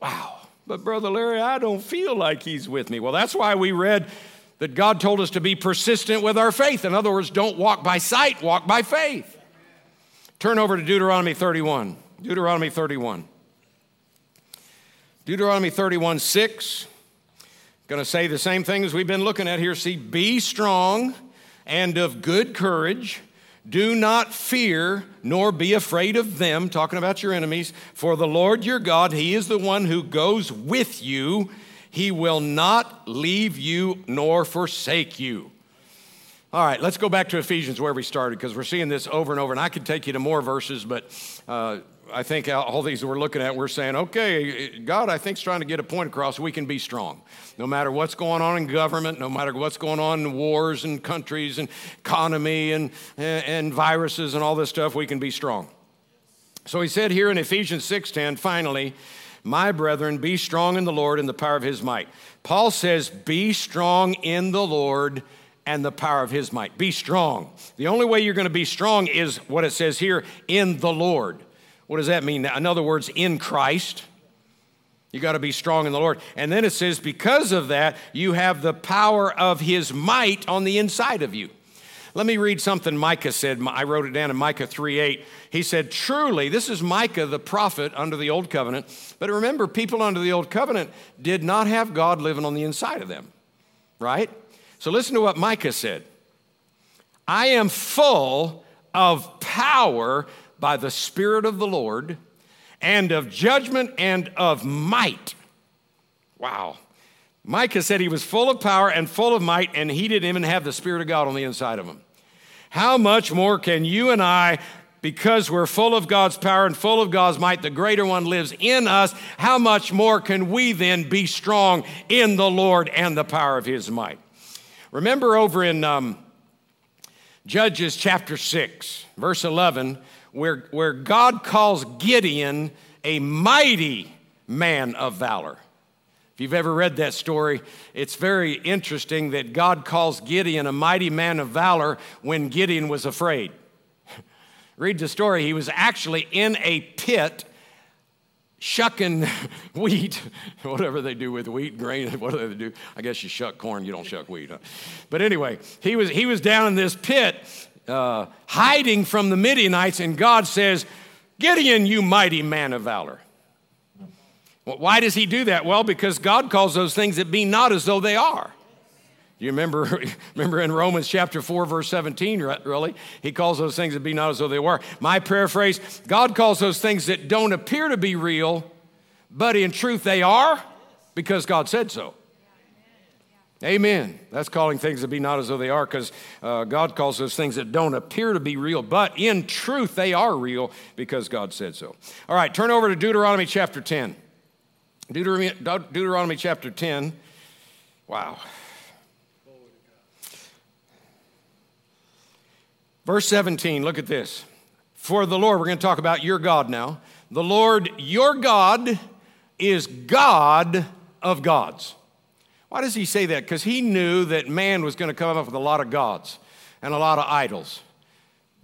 Wow. But, Brother Larry, I don't feel like He's with me. Well, that's why we read that God told us to be persistent with our faith. In other words, don't walk by sight, walk by faith. Turn over to Deuteronomy 31. Deuteronomy 31. Deuteronomy 31 6. Going to say the same thing as we've been looking at here. See, be strong and of good courage. Do not fear nor be afraid of them, talking about your enemies, for the Lord your God, He is the one who goes with you. He will not leave you nor forsake you. All right, let's go back to Ephesians where we started because we're seeing this over and over. And I could take you to more verses, but uh, I think all these we're looking at, we're saying, okay, God, I think, is trying to get a point across. We can be strong. No matter what's going on in government, no matter what's going on in wars and countries and economy and, eh, and viruses and all this stuff, we can be strong. So he said here in Ephesians 6:10, finally, my brethren, be strong in the Lord and the power of his might. Paul says, be strong in the Lord and the power of his might. Be strong. The only way you're going to be strong is what it says here in the Lord. What does that mean? In other words, in Christ. You got to be strong in the Lord. And then it says, because of that, you have the power of his might on the inside of you. Let me read something Micah said. I wrote it down in Micah 3 8. He said, Truly, this is Micah the prophet under the old covenant. But remember, people under the old covenant did not have God living on the inside of them, right? So listen to what Micah said I am full of power by the Spirit of the Lord, and of judgment and of might. Wow. Micah said he was full of power and full of might, and he didn't even have the Spirit of God on the inside of him. How much more can you and I, because we're full of God's power and full of God's might, the greater one lives in us, how much more can we then be strong in the Lord and the power of his might? Remember over in um, Judges chapter 6, verse 11, where, where God calls Gideon a mighty man of valor. If you've ever read that story, it's very interesting that God calls Gideon a mighty man of valor when Gideon was afraid. Read the story. He was actually in a pit shucking wheat, whatever they do with wheat, grain, what do they do? I guess you shuck corn, you don't shuck wheat. Huh? But anyway, he was, he was down in this pit uh, hiding from the Midianites, and God says, Gideon, you mighty man of valor. Well, why does he do that? Well, because God calls those things that be not as though they are. You remember, remember in Romans chapter 4, verse 17, really? He calls those things that be not as though they were. My paraphrase God calls those things that don't appear to be real, but in truth they are because God said so. Amen. That's calling things to be not as though they are because uh, God calls those things that don't appear to be real, but in truth they are real because God said so. All right, turn over to Deuteronomy chapter 10. Deuteronomy, Deuteronomy chapter 10. Wow. Verse 17, look at this. For the Lord, we're going to talk about your God now. The Lord, your God, is God of gods why does he say that? Because he knew that man was going to come up with a lot of gods and a lot of idols,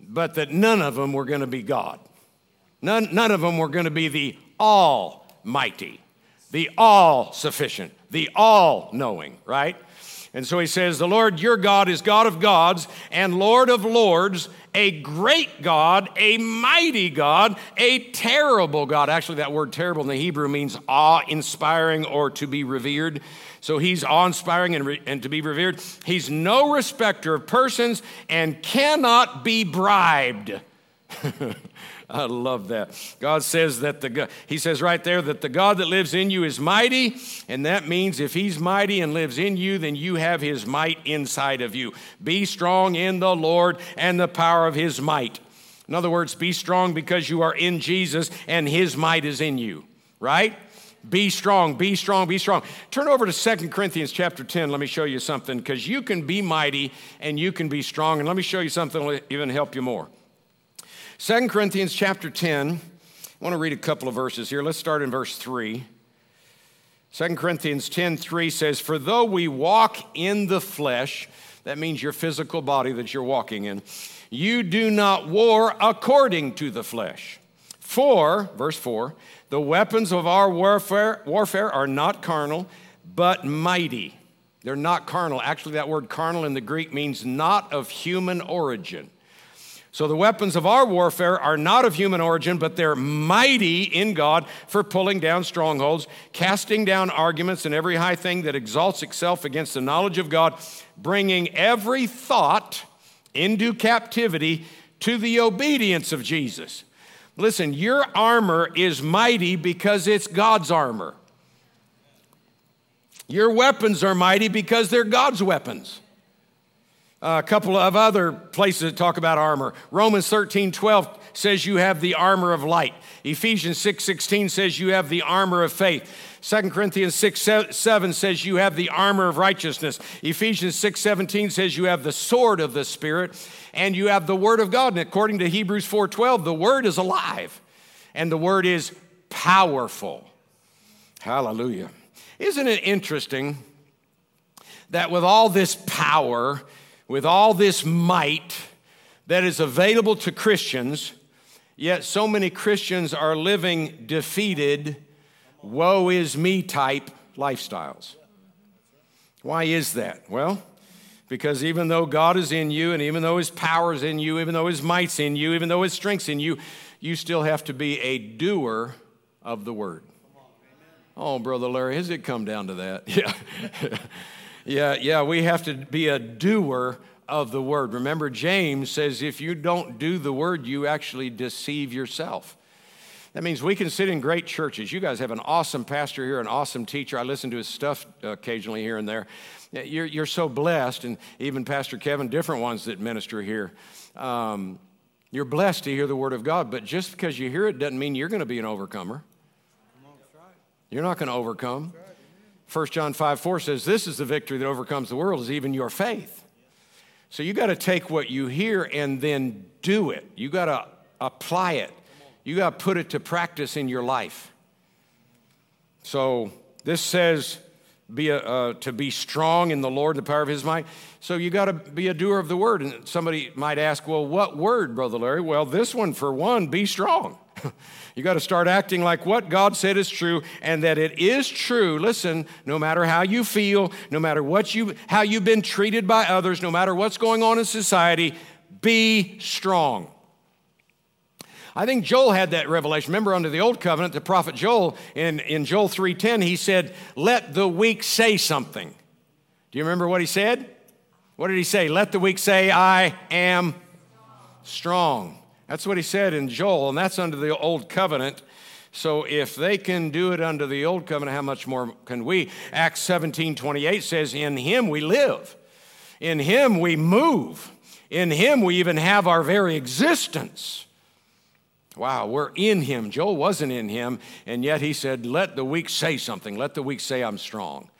but that none of them were going to be God. None, none of them were going to be the Almighty, the all sufficient, the all knowing, right? And so he says, The Lord your God is God of gods and Lord of lords, a great God, a mighty God, a terrible God. Actually, that word terrible in the Hebrew means awe inspiring or to be revered. So he's awe inspiring and, re- and to be revered. He's no respecter of persons and cannot be bribed. I love that. God says that the God, He says right there that the God that lives in you is mighty, and that means if He's mighty and lives in you, then you have His might inside of you. Be strong in the Lord and the power of His might. In other words, be strong because you are in Jesus and his might is in you, right? Be strong, be strong, be strong. Turn over to Second Corinthians chapter 10. Let me show you something because you can be mighty and you can be strong. And let me show you something that will even help you more. Second Corinthians chapter 10. I want to read a couple of verses here. Let's start in verse 3. 2 Corinthians 10 3 says, For though we walk in the flesh, that means your physical body that you're walking in, you do not war according to the flesh. For, verse 4, the weapons of our warfare, warfare are not carnal, but mighty. They're not carnal. Actually, that word carnal in the Greek means not of human origin. So the weapons of our warfare are not of human origin, but they're mighty in God for pulling down strongholds, casting down arguments and every high thing that exalts itself against the knowledge of God, bringing every thought into captivity to the obedience of Jesus. Listen, your armor is mighty because it's God's armor. Your weapons are mighty because they're God's weapons. A couple of other places that talk about armor. Romans 13 12 says you have the armor of light. Ephesians 6 16 says you have the armor of faith. 2 Corinthians 6 7 says you have the armor of righteousness. Ephesians 6 17 says you have the sword of the Spirit and you have the Word of God. And according to Hebrews 4 12, the Word is alive and the Word is powerful. Hallelujah. Isn't it interesting that with all this power, with all this might that is available to Christians, yet so many Christians are living defeated, woe is me type lifestyles. Why is that? Well, because even though God is in you, and even though His power is in you, even though His might's in you, even though His strength's in you, you still have to be a doer of the word. Oh, Brother Larry, has it come down to that? Yeah. Yeah, yeah, we have to be a doer of the word. Remember, James says if you don't do the word, you actually deceive yourself. That means we can sit in great churches. You guys have an awesome pastor here, an awesome teacher. I listen to his stuff occasionally here and there. You're, you're so blessed, and even Pastor Kevin, different ones that minister here. Um, you're blessed to hear the word of God, but just because you hear it doesn't mean you're going to be an overcomer. You're not going to overcome. 1 John 5 4 says, This is the victory that overcomes the world, is even your faith. So you got to take what you hear and then do it. You got to apply it. You got to put it to practice in your life. So this says be a, uh, to be strong in the Lord, the power of His might. So you got to be a doer of the word. And somebody might ask, well, what word, Brother Larry? Well, this one for one, be strong. you got to start acting like what God said is true and that it is true. Listen, no matter how you feel, no matter what you how you've been treated by others, no matter what's going on in society, be strong. I think Joel had that revelation. Remember, under the old covenant, the prophet Joel, in, in Joel 3.10, he said, let the weak say something. Do you remember what he said? What did he say? Let the weak say, I am strong. That's what he said in Joel, and that's under the old covenant. So if they can do it under the old covenant, how much more can we? Acts 17 28 says, In him we live, in him we move, in him we even have our very existence. Wow, we're in him. Joel wasn't in him, and yet he said, Let the weak say something. Let the weak say, I'm strong.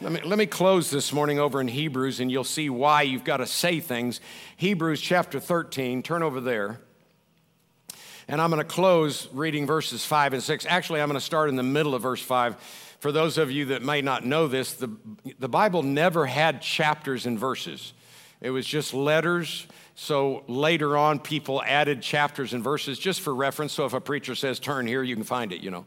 Let me, let me close this morning over in Hebrews, and you'll see why you've got to say things. Hebrews chapter 13, turn over there. And I'm going to close reading verses 5 and 6. Actually, I'm going to start in the middle of verse 5. For those of you that may not know this, the, the Bible never had chapters and verses, it was just letters so later on, people added chapters and verses just for reference. So if a preacher says, turn here, you can find it, you know.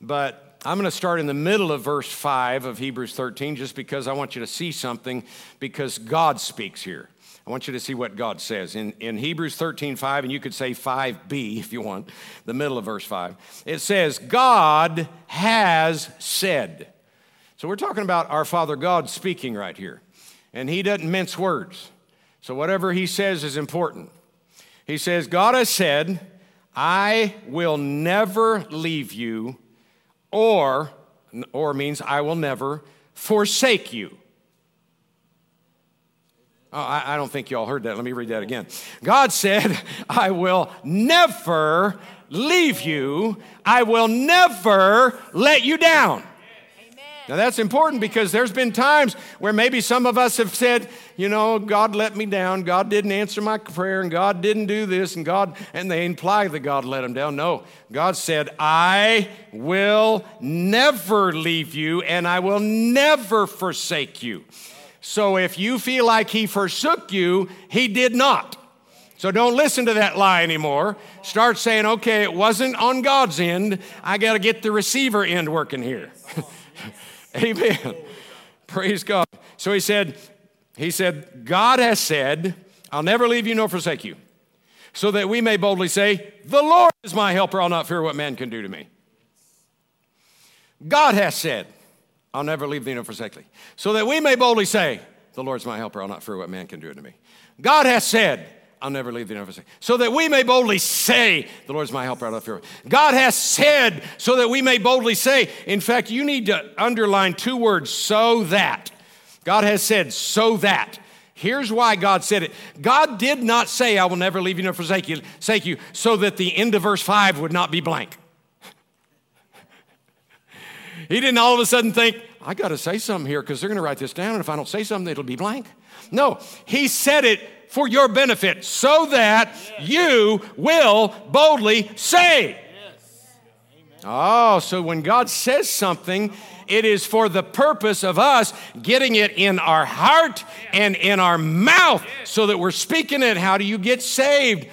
But I'm going to start in the middle of verse 5 of Hebrews 13 just because I want you to see something because God speaks here. I want you to see what God says. In, in Hebrews 13, 5, and you could say 5b if you want, the middle of verse 5, it says, God has said. So we're talking about our Father God speaking right here. And he doesn't mince words. So, whatever he says is important. He says, God has said, I will never leave you, or, or means I will never forsake you. Oh, I, I don't think y'all heard that. Let me read that again. God said, I will never leave you, I will never let you down. Now that's important because there's been times where maybe some of us have said, you know, God let me down, God didn't answer my prayer, and God didn't do this, and God, and they imply that God let them down. No, God said, I will never leave you, and I will never forsake you. So if you feel like He forsook you, He did not. So don't listen to that lie anymore. Start saying, okay, it wasn't on God's end. I got to get the receiver end working here. Amen. Praise God. So he said, he said, God has said, I'll never leave you nor forsake you, so that we may boldly say, The Lord is my helper, I'll not fear what man can do to me. God has said, I'll never leave thee nor forsake thee, so that we may boldly say, The Lord's my helper, I'll not fear what man can do to me. God has said, I'll never leave thee nor forsake. So that we may boldly say, The Lord is my helper, I'll not fear. God has said, so that we may boldly say. In fact, you need to underline two words, so that. God has said, so that. Here's why God said it. God did not say, I will never leave you nor forsake you so that the end of verse 5 would not be blank. He didn't all of a sudden think, I got to say something here because they're going to write this down, and if I don't say something, it'll be blank. No, He said it for your benefit so that you will boldly say. Oh, so when God says something, it is for the purpose of us getting it in our heart and in our mouth so that we're speaking it. How do you get saved?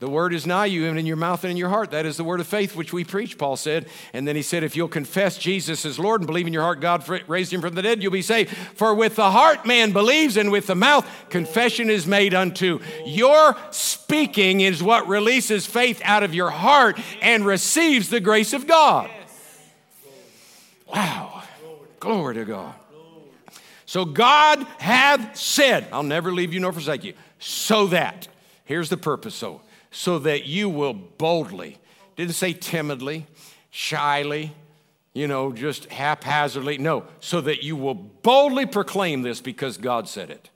The word is nigh you, and in your mouth and in your heart. That is the word of faith which we preach, Paul said. And then he said, If you'll confess Jesus as Lord and believe in your heart God raised him from the dead, you'll be saved. For with the heart man believes, and with the mouth confession is made unto. Your speaking is what releases faith out of your heart and receives the grace of God. Wow. Glory to God. So God hath said, I'll never leave you nor forsake you, so that. Here's the purpose, so so that you will boldly, didn't say timidly, shyly, you know, just haphazardly. No, so that you will boldly proclaim this because God said it.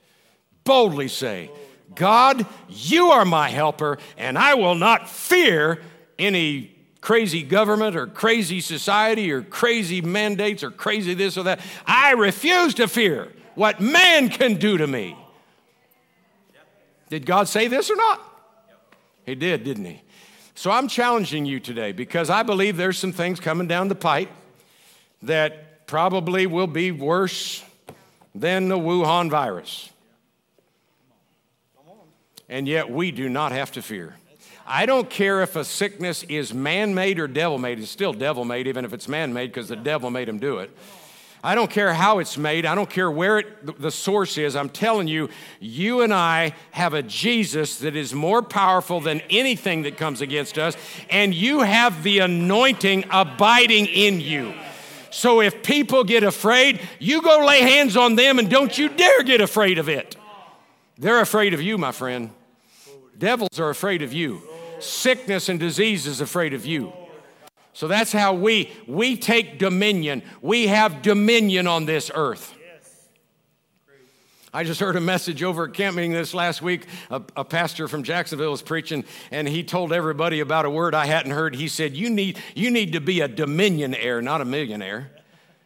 Boldly say, God, you are my helper, and I will not fear any crazy government or crazy society or crazy mandates or crazy this or that. I refuse to fear what man can do to me. Did God say this or not? He did, didn't he? So I'm challenging you today because I believe there's some things coming down the pipe that probably will be worse than the Wuhan virus. And yet we do not have to fear. I don't care if a sickness is man made or devil made, it's still devil made, even if it's man made, because the devil made him do it. I don't care how it's made. I don't care where it, the source is. I'm telling you, you and I have a Jesus that is more powerful than anything that comes against us, and you have the anointing abiding in you. So if people get afraid, you go lay hands on them and don't you dare get afraid of it. They're afraid of you, my friend. Devils are afraid of you. Sickness and disease is afraid of you. So that's how we we take dominion. We have dominion on this earth. I just heard a message over at camp meeting this last week. A, a, pastor from Jacksonville was preaching, and he told everybody about a word I hadn't heard. He said, "You need you need to be a dominionaire, not a millionaire,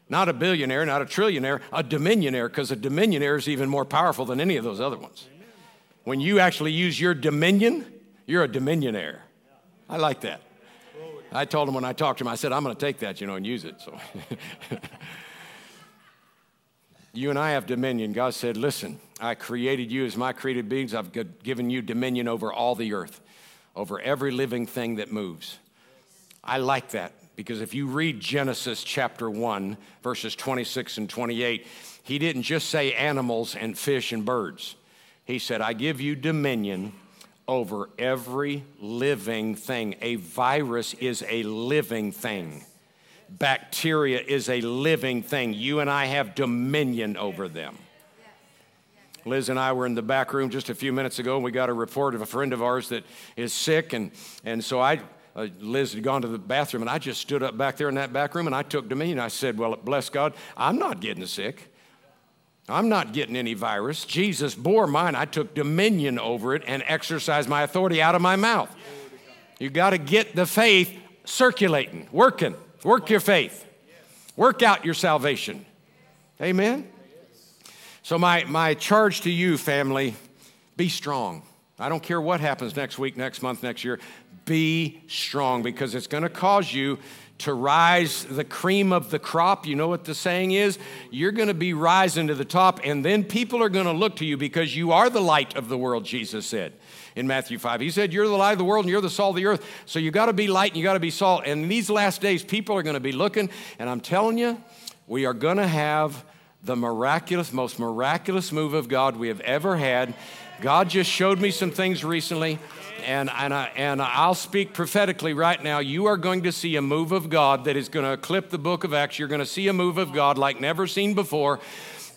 not a billionaire, not a trillionaire, a dominionaire, because a dominionaire is even more powerful than any of those other ones. When you actually use your dominion, you're a dominionaire. I like that." I told him when I talked to him, I said, I'm going to take that, you know, and use it. So you and I have dominion. God said, Listen, I created you as my created beings. I've given you dominion over all the earth, over every living thing that moves. I like that because if you read Genesis chapter 1, verses 26 and 28, he didn't just say animals and fish and birds. He said, I give you dominion over every living thing. A virus is a living thing. Bacteria is a living thing. You and I have dominion over them. Liz and I were in the back room just a few minutes ago, and we got a report of a friend of ours that is sick. And, and so I, uh, Liz had gone to the bathroom, and I just stood up back there in that back room and I took dominion. I said, Well, bless God, I'm not getting sick. I'm not getting any virus. Jesus bore mine. I took dominion over it and exercised my authority out of my mouth. You got to get the faith circulating, working. Work your faith. Work out your salvation. Amen? So, my, my charge to you, family, be strong. I don't care what happens next week, next month, next year. Be strong because it's going to cause you to rise the cream of the crop. You know what the saying is? You're going to be rising to the top, and then people are going to look to you because you are the light of the world, Jesus said in Matthew 5. He said, You're the light of the world and you're the salt of the earth. So you got to be light and you got to be salt. And in these last days, people are going to be looking, and I'm telling you, we are going to have the miraculous, most miraculous move of God we have ever had. God just showed me some things recently, and, and, I, and I'll speak prophetically right now. You are going to see a move of God that is going to eclipse the book of Acts. You're going to see a move of God like never seen before,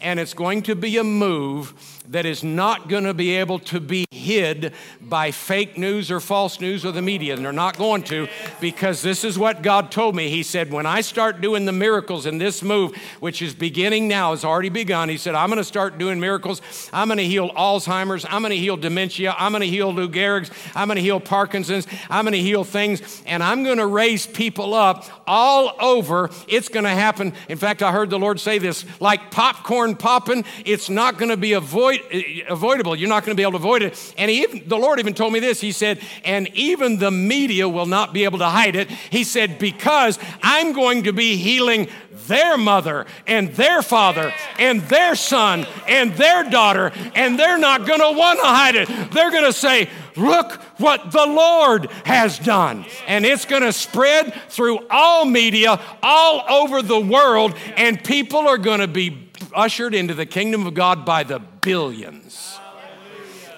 and it's going to be a move that is not going to be able to be hid by fake news or false news or the media. And they're not going to because this is what God told me. He said, When I start doing the miracles in this move, which is beginning now, has already begun, He said, I'm going to start doing miracles. I'm going to heal Alzheimer's. I'm going to heal dementia. I'm going to heal Lou Gehrig's. I'm going to heal Parkinson's. I'm going to heal things. And I'm going to raise people up all over. It's going to happen. In fact, I heard the Lord say this like popcorn popping, it's not going to be avoid, avoidable. You're not going to be able to avoid it. And even, the Lord even told me this. He said, and even the media will not be able to hide it. He said, because I'm going to be healing their mother and their father and their son and their daughter, and they're not going to want to hide it. They're going to say, Look what the Lord has done. And it's going to spread through all media, all over the world, and people are going to be ushered into the kingdom of God by the billions.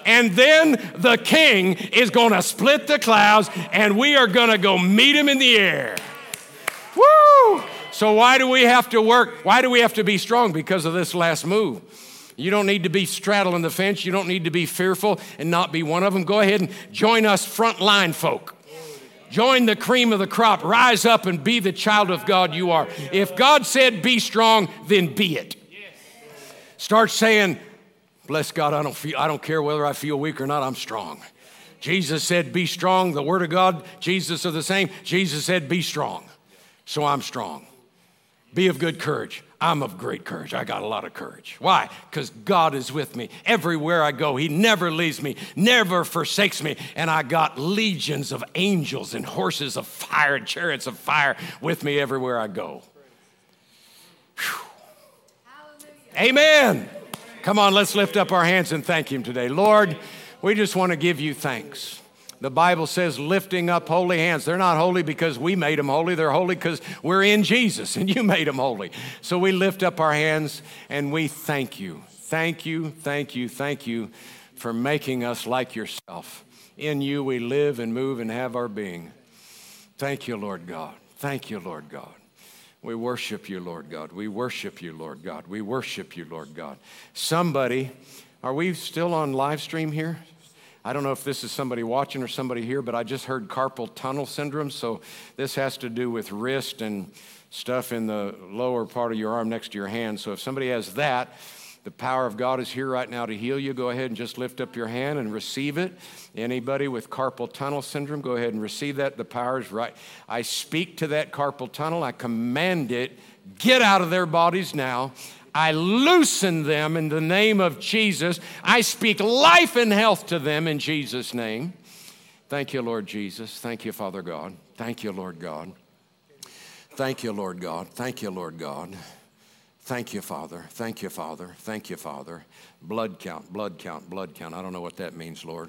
And then the king is going to split the clouds and we are going to go meet him in the air. Woo! So, why do we have to work? Why do we have to be strong? Because of this last move. You don't need to be straddling the fence. You don't need to be fearful and not be one of them. Go ahead and join us, frontline folk. Join the cream of the crop. Rise up and be the child of God you are. If God said be strong, then be it. Start saying, Bless God, I don't, feel, I don't care whether I feel weak or not, I'm strong. Jesus said, Be strong. The Word of God, Jesus are the same. Jesus said, Be strong. So I'm strong. Be of good courage. I'm of great courage. I got a lot of courage. Why? Because God is with me. Everywhere I go, He never leaves me, never forsakes me. And I got legions of angels and horses of fire and chariots of fire with me everywhere I go. Amen. Come on, let's lift up our hands and thank Him today. Lord, we just want to give you thanks. The Bible says lifting up holy hands. They're not holy because we made them holy. They're holy because we're in Jesus and you made them holy. So we lift up our hands and we thank you. Thank you, thank you, thank you for making us like yourself. In you we live and move and have our being. Thank you, Lord God. Thank you, Lord God. We worship you, Lord God. We worship you, Lord God. We worship you, Lord God. Somebody, are we still on live stream here? I don't know if this is somebody watching or somebody here, but I just heard carpal tunnel syndrome. So this has to do with wrist and stuff in the lower part of your arm next to your hand. So if somebody has that, the power of God is here right now to heal you. Go ahead and just lift up your hand and receive it. Anybody with carpal tunnel syndrome, go ahead and receive that. The power is right. I speak to that carpal tunnel. I command it, get out of their bodies now. I loosen them in the name of Jesus. I speak life and health to them in Jesus' name. Thank you, Lord Jesus. Thank you, Father God. Thank you, Lord God. Thank you, Lord God. Thank you, Lord God. Thank you, Father. Thank you, Father. Thank you, Father. Blood count, blood count, blood count. I don't know what that means, Lord.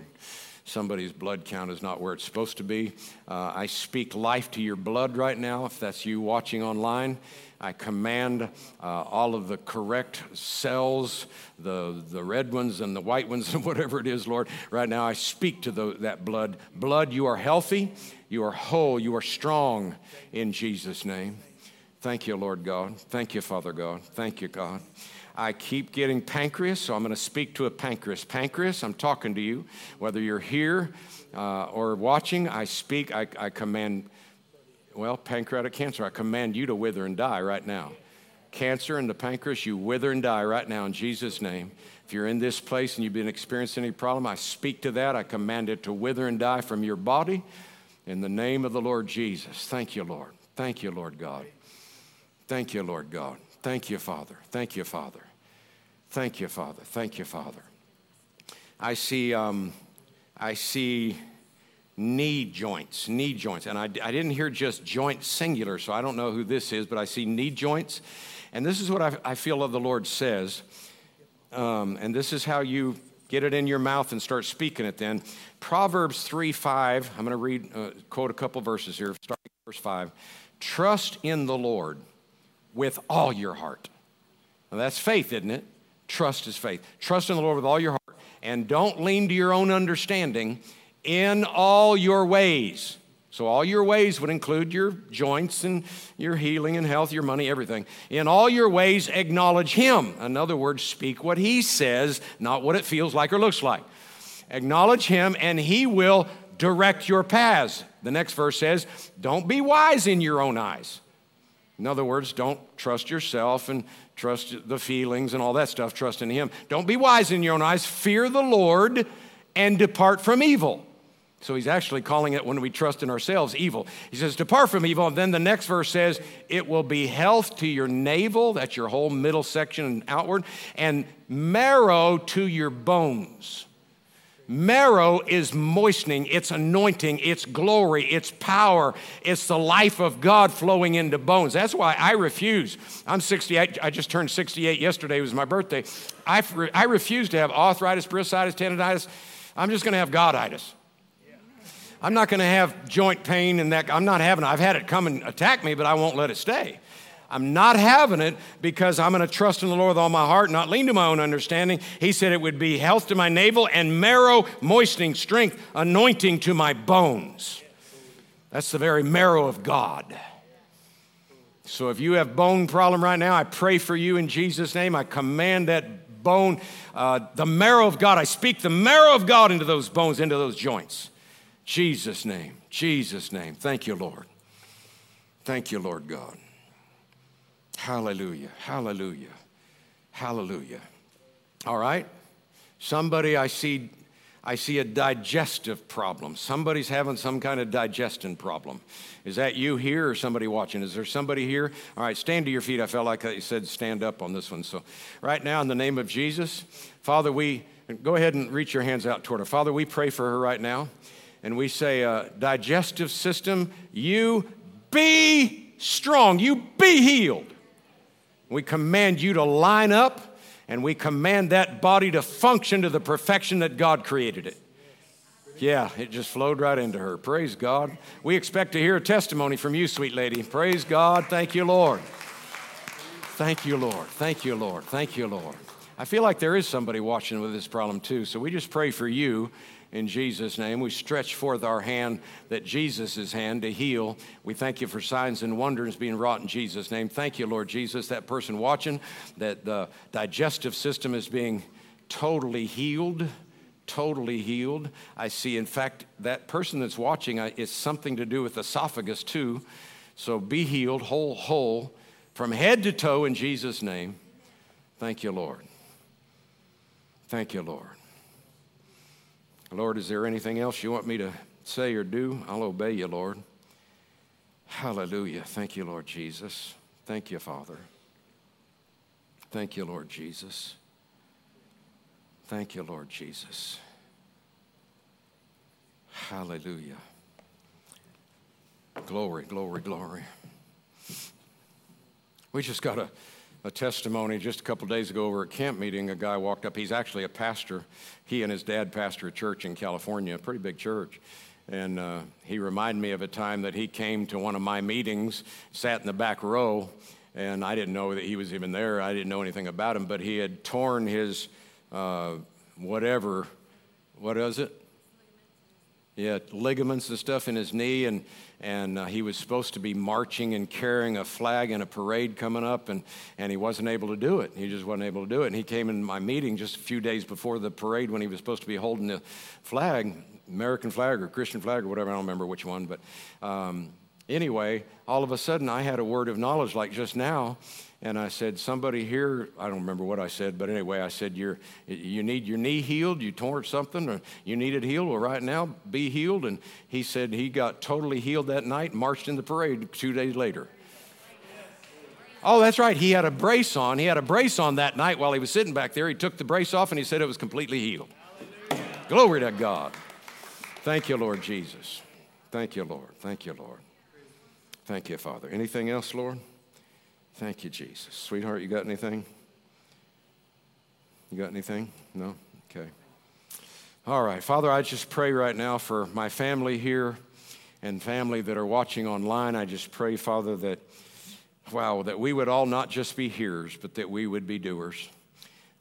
Somebody's blood count is not where it's supposed to be. Uh, I speak life to your blood right now, if that's you watching online. I command uh, all of the correct cells, the, the red ones and the white ones, and whatever it is, Lord. Right now, I speak to the, that blood. Blood, you are healthy, you are whole, you are strong in Jesus' name. Thank you, Lord God. Thank you, Father God. Thank you, God. I keep getting pancreas, so I'm going to speak to a pancreas. Pancreas, I'm talking to you. Whether you're here uh, or watching, I speak, I, I command, well, pancreatic cancer, I command you to wither and die right now. cancer in the pancreas, you wither and die right now in Jesus' name. If you're in this place and you've been experiencing any problem, I speak to that. I command it to wither and die from your body in the name of the Lord Jesus. Thank you, Lord. Thank you, Lord God. Thank you, Lord God. Thank you, Father. Thank you, Father. Thank you, Father. Thank you, Father. I see, um, I see knee joints, knee joints. And I, I didn't hear just joint singular, so I don't know who this is, but I see knee joints. And this is what I, I feel of the Lord says. Um, and this is how you get it in your mouth and start speaking it then. Proverbs 3 5, I'm going to read, uh, quote a couple verses here, starting verse 5. Trust in the Lord with all your heart. Now that's faith, isn't it? Trust is faith. Trust in the Lord with all your heart and don't lean to your own understanding in all your ways. So, all your ways would include your joints and your healing and health, your money, everything. In all your ways, acknowledge Him. In other words, speak what He says, not what it feels like or looks like. Acknowledge Him, and He will direct your paths. The next verse says, Don't be wise in your own eyes. In other words, don't trust yourself and trust the feelings and all that stuff, trust in Him. Don't be wise in your own eyes. Fear the Lord and depart from evil. So he's actually calling it when we trust in ourselves evil. He says, Depart from evil. And then the next verse says, It will be health to your navel, that's your whole middle section and outward, and marrow to your bones. Marrow is moistening, it's anointing, it's glory, it's power, it's the life of God flowing into bones. That's why I refuse. I'm 68, I just turned 68 yesterday, it was my birthday. I, I refuse to have arthritis, bursitis, tendonitis. I'm just going to have Goditis. I'm not going to have joint pain and that. I'm not having. I've had it come and attack me, but I won't let it stay. I'm not having it because I'm going to trust in the Lord with all my heart, not lean to my own understanding. He said it would be health to my navel and marrow, moistening strength, anointing to my bones. That's the very marrow of God. So if you have bone problem right now, I pray for you in Jesus' name. I command that bone, uh, the marrow of God. I speak the marrow of God into those bones, into those joints. Jesus' name, Jesus' name. Thank you, Lord. Thank you, Lord God. Hallelujah, hallelujah, hallelujah. All right? Somebody I see I see a digestive problem. Somebody's having some kind of digestion problem. Is that you here or somebody watching? Is there somebody here? All right, stand to your feet. I felt like I said stand up on this one. So, right now, in the name of Jesus, Father, we go ahead and reach your hands out toward her. Father, we pray for her right now and we say, uh, digestive system, you be strong, you be healed. We command you to line up and we command that body to function to the perfection that God created it. Yeah, it just flowed right into her. Praise God. We expect to hear a testimony from you, sweet lady. Praise God. Thank you, Lord. Thank you, Lord. Thank you, Lord. Thank you, Lord. I feel like there is somebody watching with this problem too. So we just pray for you in Jesus' name. We stretch forth our hand that Jesus' hand to heal. We thank you for signs and wonders being wrought in Jesus' name. Thank you, Lord Jesus. That person watching, that the digestive system is being totally healed. Totally healed. I see, in fact, that person that's watching is something to do with esophagus too. So be healed, whole, whole, from head to toe in Jesus' name. Thank you, Lord. Thank you, Lord. Lord, is there anything else you want me to say or do? I'll obey you, Lord. Hallelujah. Thank you, Lord Jesus. Thank you, Father. Thank you, Lord Jesus. Thank you, Lord Jesus. Hallelujah. Glory, glory, glory. We just got a a testimony just a couple days ago over at camp meeting. A guy walked up. He's actually a pastor. He and his dad pastor a church in California, a pretty big church. And uh, he reminded me of a time that he came to one of my meetings, sat in the back row, and I didn't know that he was even there. I didn't know anything about him, but he had torn his uh, whatever, what is it? Yeah, ligaments and stuff in his knee, and and uh, he was supposed to be marching and carrying a flag in a parade coming up, and, and he wasn't able to do it. He just wasn't able to do it. And he came in my meeting just a few days before the parade when he was supposed to be holding the flag, American flag or Christian flag or whatever, I don't remember which one, but um, anyway, all of a sudden I had a word of knowledge like just now. And I said, somebody here, I don't remember what I said, but anyway, I said, You're, you need your knee healed, you tore something, or you need it healed. Well, right now, be healed. And he said he got totally healed that night, marched in the parade two days later. Oh, that's right. He had a brace on. He had a brace on that night while he was sitting back there. He took the brace off and he said it was completely healed. Glory to God. Thank you, Lord Jesus. Thank you, Lord. Thank you, Lord. Thank you, Father. Anything else, Lord? Thank you, Jesus. Sweetheart, you got anything? You got anything? No? Okay. All right. Father, I just pray right now for my family here and family that are watching online. I just pray, Father, that wow, that we would all not just be hearers, but that we would be doers.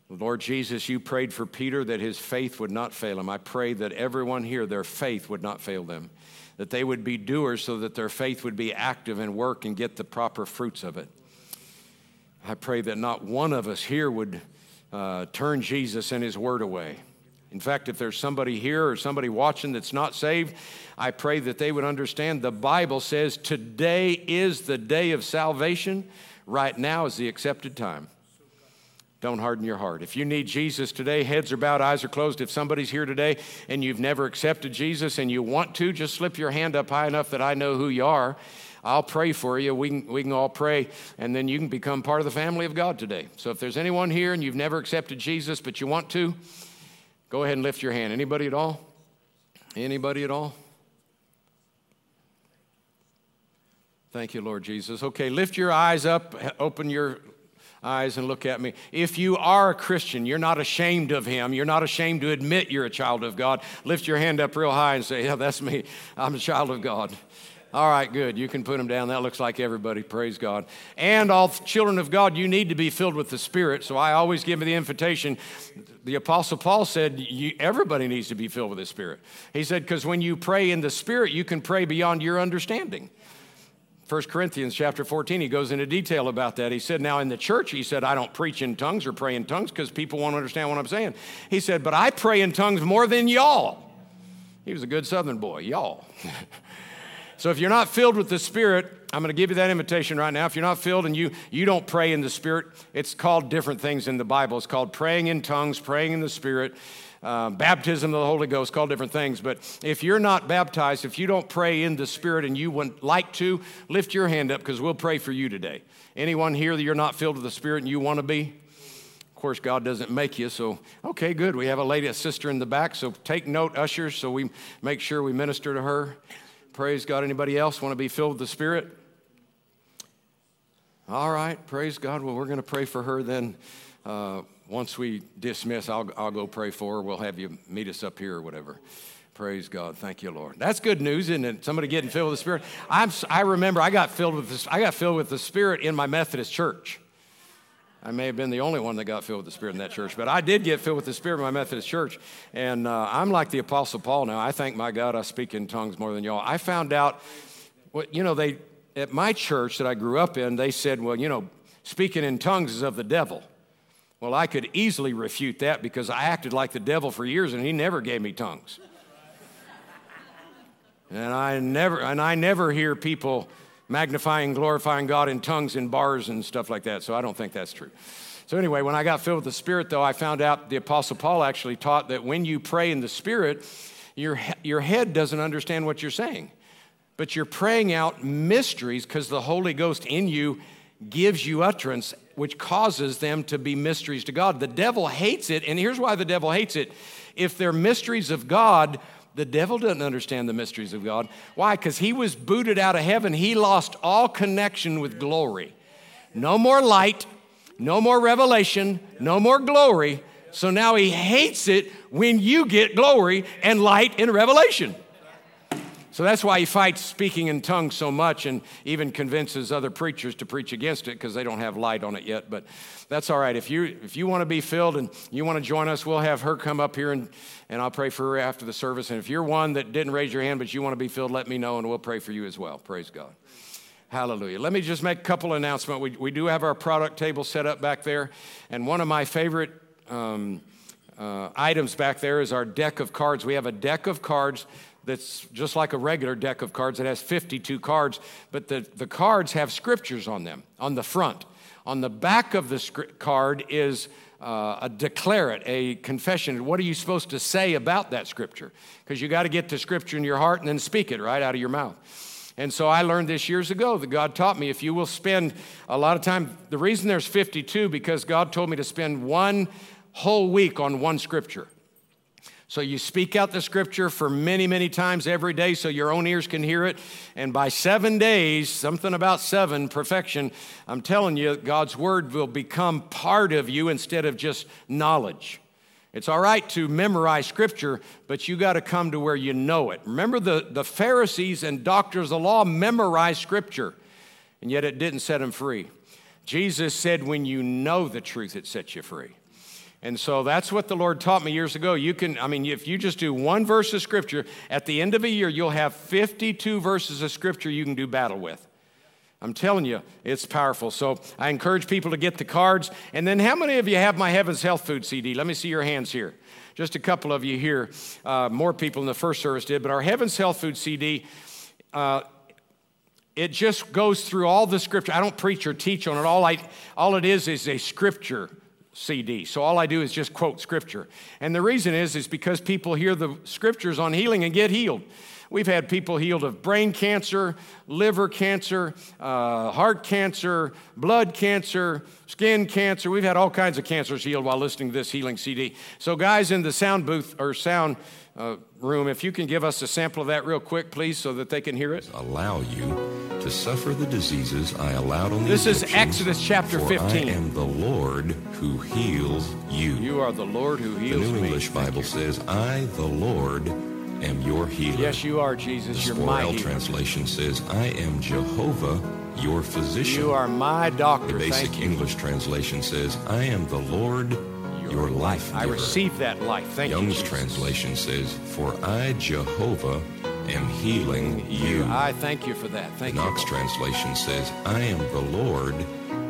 Lord Jesus, you prayed for Peter that his faith would not fail him. I pray that everyone here, their faith would not fail them, that they would be doers so that their faith would be active and work and get the proper fruits of it. I pray that not one of us here would uh, turn Jesus and his word away. In fact, if there's somebody here or somebody watching that's not saved, I pray that they would understand the Bible says today is the day of salvation. Right now is the accepted time. Don't harden your heart. If you need Jesus today, heads are bowed, eyes are closed. If somebody's here today and you've never accepted Jesus and you want to, just slip your hand up high enough that I know who you are. I'll pray for you. We can, we can all pray, and then you can become part of the family of God today. So if there's anyone here and you've never accepted Jesus, but you want to, Go ahead and lift your hand. Anybody at all? Anybody at all? Thank you, Lord Jesus. Okay, lift your eyes up, open your eyes and look at me. If you are a Christian, you're not ashamed of Him, you're not ashamed to admit you're a child of God, lift your hand up real high and say, Yeah, that's me. I'm a child of God. All right, good. You can put them down. That looks like everybody. Praise God. And all children of God, you need to be filled with the Spirit. So I always give the invitation. The Apostle Paul said, everybody needs to be filled with the Spirit. He said, because when you pray in the Spirit, you can pray beyond your understanding. 1 Corinthians chapter 14, he goes into detail about that. He said, Now in the church, he said, I don't preach in tongues or pray in tongues because people won't understand what I'm saying. He said, But I pray in tongues more than y'all. He was a good southern boy, y'all. So if you're not filled with the Spirit, I'm going to give you that invitation right now. If you're not filled and you, you don't pray in the Spirit, it's called different things in the Bible. It's called praying in tongues, praying in the Spirit, uh, baptism of the Holy Ghost, called different things. But if you're not baptized, if you don't pray in the Spirit and you would like to, lift your hand up because we'll pray for you today. Anyone here that you're not filled with the Spirit and you want to be? Of course, God doesn't make you, so okay, good. We have a lady, a sister in the back, so take note, ushers, so we make sure we minister to her. Praise God. Anybody else want to be filled with the Spirit? All right. Praise God. Well, we're going to pray for her then. Uh, once we dismiss, I'll, I'll go pray for her. We'll have you meet us up here or whatever. Praise God. Thank you, Lord. That's good news, isn't it? Somebody getting filled with the Spirit. I'm, I remember I got filled with this, I got filled with the Spirit in my Methodist church. I may have been the only one that got filled with the Spirit in that church, but I did get filled with the Spirit in my Methodist church. And uh, I'm like the Apostle Paul now. I thank my God I speak in tongues more than y'all. I found out, what, you know, they, at my church that I grew up in, they said, well, you know, speaking in tongues is of the devil. Well, I could easily refute that because I acted like the devil for years and he never gave me tongues. and I never, and I never hear people magnifying, glorifying God in tongues in bars and stuff like that. So I don't think that's true. So, anyway, when I got filled with the Spirit, though, I found out the Apostle Paul actually taught that when you pray in the Spirit, your, your head doesn't understand what you're saying, but you're praying out mysteries because the Holy Ghost in you gives you utterance, which causes them to be mysteries to God. The devil hates it, and here's why the devil hates it. If they're mysteries of God, the devil doesn't understand the mysteries of God. Why? Because he was booted out of heaven. He lost all connection with glory. No more light, no more revelation, no more glory. So now he hates it when you get glory and light and revelation. So that's why he fights speaking in tongues so much and even convinces other preachers to preach against it because they don't have light on it yet. But that's all right. If you, if you want to be filled and you want to join us, we'll have her come up here and, and I'll pray for her after the service. And if you're one that didn't raise your hand but you want to be filled, let me know and we'll pray for you as well. Praise God. Hallelujah. Let me just make a couple announcements. We, we do have our product table set up back there. And one of my favorite um, uh, items back there is our deck of cards. We have a deck of cards that's just like a regular deck of cards that has 52 cards, but the, the cards have scriptures on them on the front. On the back of the card is uh, a declarate, a confession. What are you supposed to say about that scripture? Because you got to get the scripture in your heart and then speak it right out of your mouth. And so I learned this years ago that God taught me if you will spend a lot of time, the reason there's 52, because God told me to spend one whole week on one scripture. So you speak out the scripture for many, many times every day so your own ears can hear it. And by seven days, something about seven, perfection, I'm telling you, God's word will become part of you instead of just knowledge. It's all right to memorize scripture, but you got to come to where you know it. Remember, the, the Pharisees and doctors of the law memorized scripture, and yet it didn't set them free. Jesus said, When you know the truth, it sets you free. And so that's what the Lord taught me years ago. You can, I mean, if you just do one verse of scripture, at the end of a year, you'll have 52 verses of scripture you can do battle with. I'm telling you, it's powerful. So I encourage people to get the cards. And then, how many of you have my Heaven's Health Food CD? Let me see your hands here. Just a couple of you here. Uh, more people in the first service did. But our Heaven's Health Food CD, uh, it just goes through all the scripture. I don't preach or teach on it. All, I, all it is is a scripture CD. So all I do is just quote scripture. And the reason is is because people hear the scriptures on healing and get healed. We've had people healed of brain cancer, liver cancer, uh, heart cancer, blood cancer, skin cancer. We've had all kinds of cancers healed while listening to this healing CD. So, guys in the sound booth or sound uh, room, if you can give us a sample of that real quick, please, so that they can hear it. Allow you to suffer the diseases I allowed on the This is Exodus chapter for 15. I am the Lord who heals you. You are the Lord who heals me. the New. English Bible says, I, the Lord, am your healer. Yes, you are, the Jesus. You're my healer. translation says, I am Jehovah, your physician. You are my doctor. the basic you. English translation says, I am the Lord, your, life giver. I receive that life. Thank Young's you. Jesus. translation says, For I, Jehovah, am healing you. I thank you for that. Thank The Knox you. translation says, I am the Lord,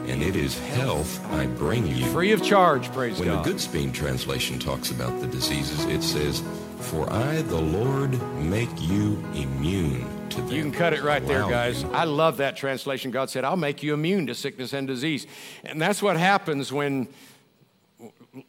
and it is health I bring you. Free of charge, praise God. When the Goodspeed translation talks about the diseases, it says, For I, the Lord, make you immune to them. You can cut it right there, guys. I love that translation. God said, I'll make you immune to sickness and disease. And that's what happens when,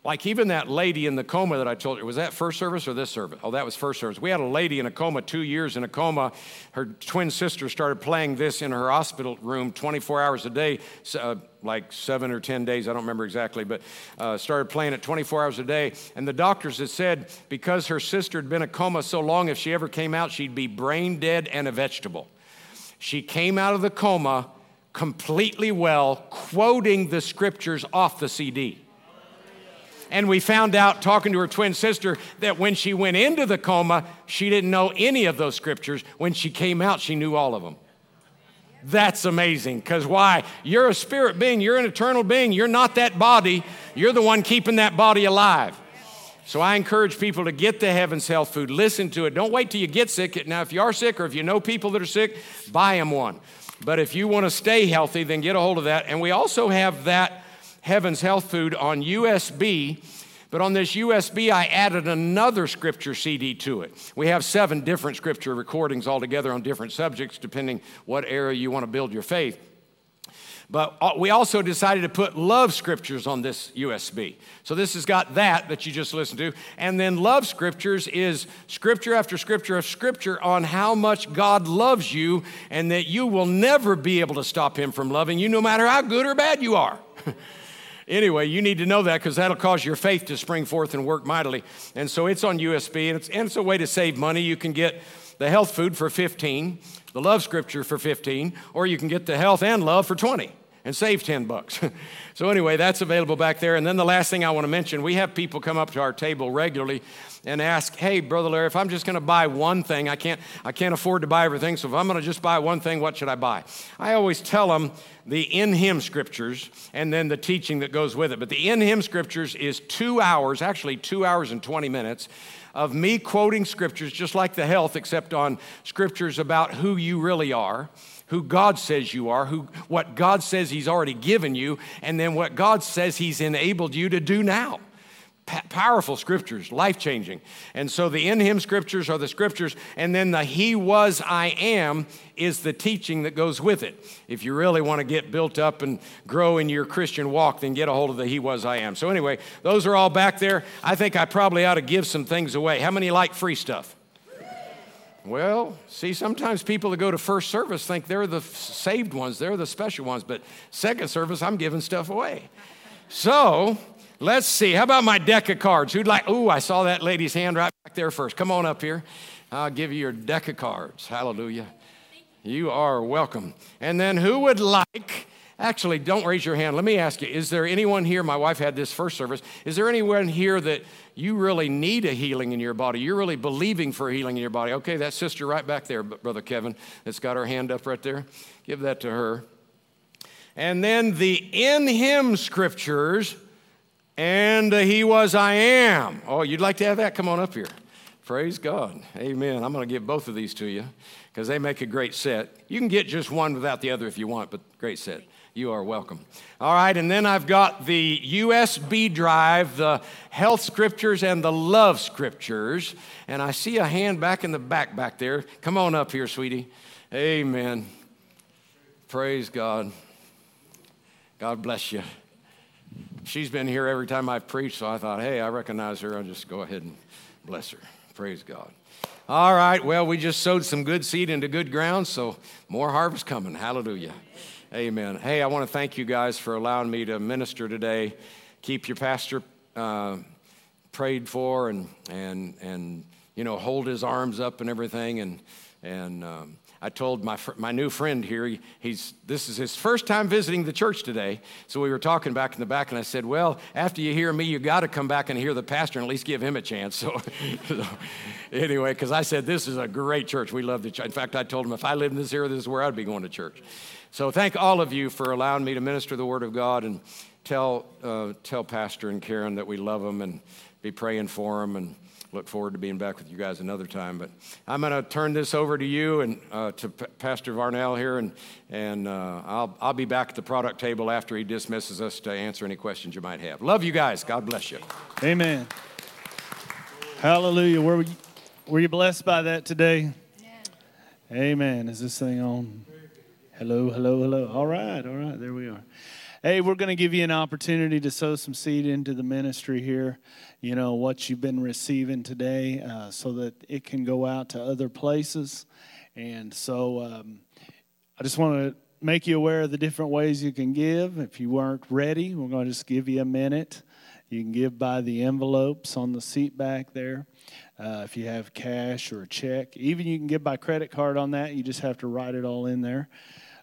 like even that lady in the coma that I told you, was that first service or this service? Oh, that was first service. We had a lady in a coma, two years in a coma. Her twin sister started playing this in her hospital room 24 hours a day, uh, like seven or 10 days, I don't remember exactly, but uh, started playing it 24 hours a day. And the doctors had said because her sister had been in a coma so long, if she ever came out, she'd be brain dead and a vegetable. She came out of the coma completely well, quoting the scriptures off the CD. And we found out, talking to her twin sister, that when she went into the coma, she didn't know any of those scriptures. When she came out, she knew all of them. That's amazing. Because why? You're a spirit being, you're an eternal being, you're not that body, you're the one keeping that body alive. So I encourage people to get the Heaven's Health food, listen to it. Don't wait till you get sick. Now, if you are sick or if you know people that are sick, buy them one. But if you want to stay healthy, then get a hold of that. And we also have that Heaven's Health food on USB. But on this USB, I added another scripture CD to it. We have seven different scripture recordings altogether on different subjects, depending what area you want to build your faith. But uh, we also decided to put love scriptures on this USB. So this has got that that you just listened to. And then love scriptures is scripture after scripture of scripture on how much God loves you and that you will never be able to stop him from loving you no matter how good or bad you are. Anyway, you need to know that because that'll cause your faith to spring forth and work mightily. And so it's on USB, and it's, and it's a way to save money. You can get the health food for 15, the love scripture for 15, or you can get the health and love for 20 and save 10 bucks. so anyway, that's available back there. And then the last thing I want to mention, we have people come up to our table regularly and ask, "Hey, brother Larry, if I'm just going to buy one thing, I can't I can't afford to buy everything. So if I'm going to just buy one thing, what should I buy?" I always tell them the in him scriptures and then the teaching that goes with it. But the in him scriptures is 2 hours, actually 2 hours and 20 minutes of me quoting scriptures just like the health except on scriptures about who you really are who God says you are, who, what God says He's already given you, and then what God says He's enabled you to do now. powerful scriptures, life changing. And so the in him scriptures are the scriptures, and then the he was, I am is the teaching that goes with it. If you really want to get built up and grow in your Christian walk, then get a hold of the he was, I am. So anyway, those are all back there. I think I probably ought to give some things away. How many like free stuff? Well, see, sometimes people that go to first service think they're the saved ones, they're the special ones, but second service, I'm giving stuff away. So, Let's see. How about my deck of cards? Who'd like? Ooh, I saw that lady's hand right back there first. Come on up here. I'll give you your deck of cards. Hallelujah. You are welcome. And then who would like? Actually, don't raise your hand. Let me ask you Is there anyone here? My wife had this first service. Is there anyone here that you really need a healing in your body? You're really believing for healing in your body? Okay, that sister right back there, Brother Kevin, that's got her hand up right there. Give that to her. And then the in Him scriptures and he was I am. Oh, you'd like to have that? Come on up here. Praise God. Amen. I'm going to give both of these to you because they make a great set. You can get just one without the other if you want, but great set. You are welcome. All right, and then I've got the USB drive, the health scriptures and the love scriptures. And I see a hand back in the back back there. Come on up here, sweetie. Amen. Praise God. God bless you she's been here every time I've preached, so I thought, hey, I recognize her. I'll just go ahead and bless her. Praise God. All right, well, we just sowed some good seed into good ground, so more harvest coming. Hallelujah. Amen. Hey, I want to thank you guys for allowing me to minister today. Keep your pastor uh, prayed for and, and, and, you know, hold his arms up and everything. And, and um, I told my, fr- my new friend here, he, he's, this is his first time visiting the church today. So we were talking back in the back, and I said, Well, after you hear me, you got to come back and hear the pastor and at least give him a chance. So, so anyway, because I said, This is a great church. We love the church. In fact, I told him if I lived in this area, this is where I'd be going to church. So thank all of you for allowing me to minister the word of God and tell, uh, tell Pastor and Karen that we love them and be praying for them. And, look forward to being back with you guys another time. But I'm going to turn this over to you and uh, to P- Pastor Varnell here, and, and uh, I'll, I'll be back at the product table after he dismisses us to answer any questions you might have. Love you guys. God bless you. Amen. Hallelujah. Were, we, were you blessed by that today? Yeah. Amen. Is this thing on? Hello, hello, hello. All right, all right. There we are. Hey, we're going to give you an opportunity to sow some seed into the ministry here. You know, what you've been receiving today uh, so that it can go out to other places. And so um, I just want to make you aware of the different ways you can give. If you weren't ready, we're going to just give you a minute. You can give by the envelopes on the seat back there. Uh, if you have cash or a check, even you can give by credit card on that. You just have to write it all in there.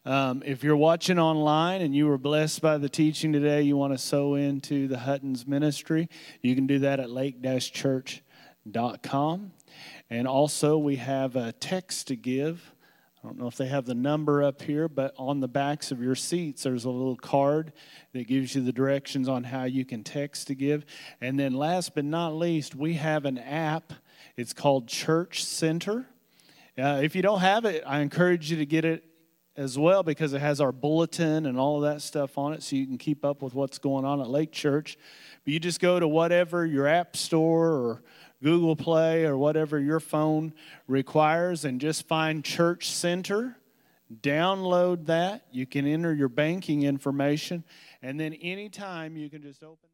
Um, if you're watching online and you were blessed by the teaching today, you want to sow into the Huttons ministry, you can do that at lake-church.com. And also, we have a text to give. I don't know if they have the number up here, but on the backs of your seats, there's a little card that gives you the directions on how you can text to give. And then, last but not least, we have an app. It's called Church Center. Uh, if you don't have it, I encourage you to get it as well because it has our bulletin and all of that stuff on it so you can keep up with what's going on at Lake Church. But you just go to whatever your app store or Google Play or whatever your phone requires and just find Church Center. Download that. You can enter your banking information. And then anytime you can just open.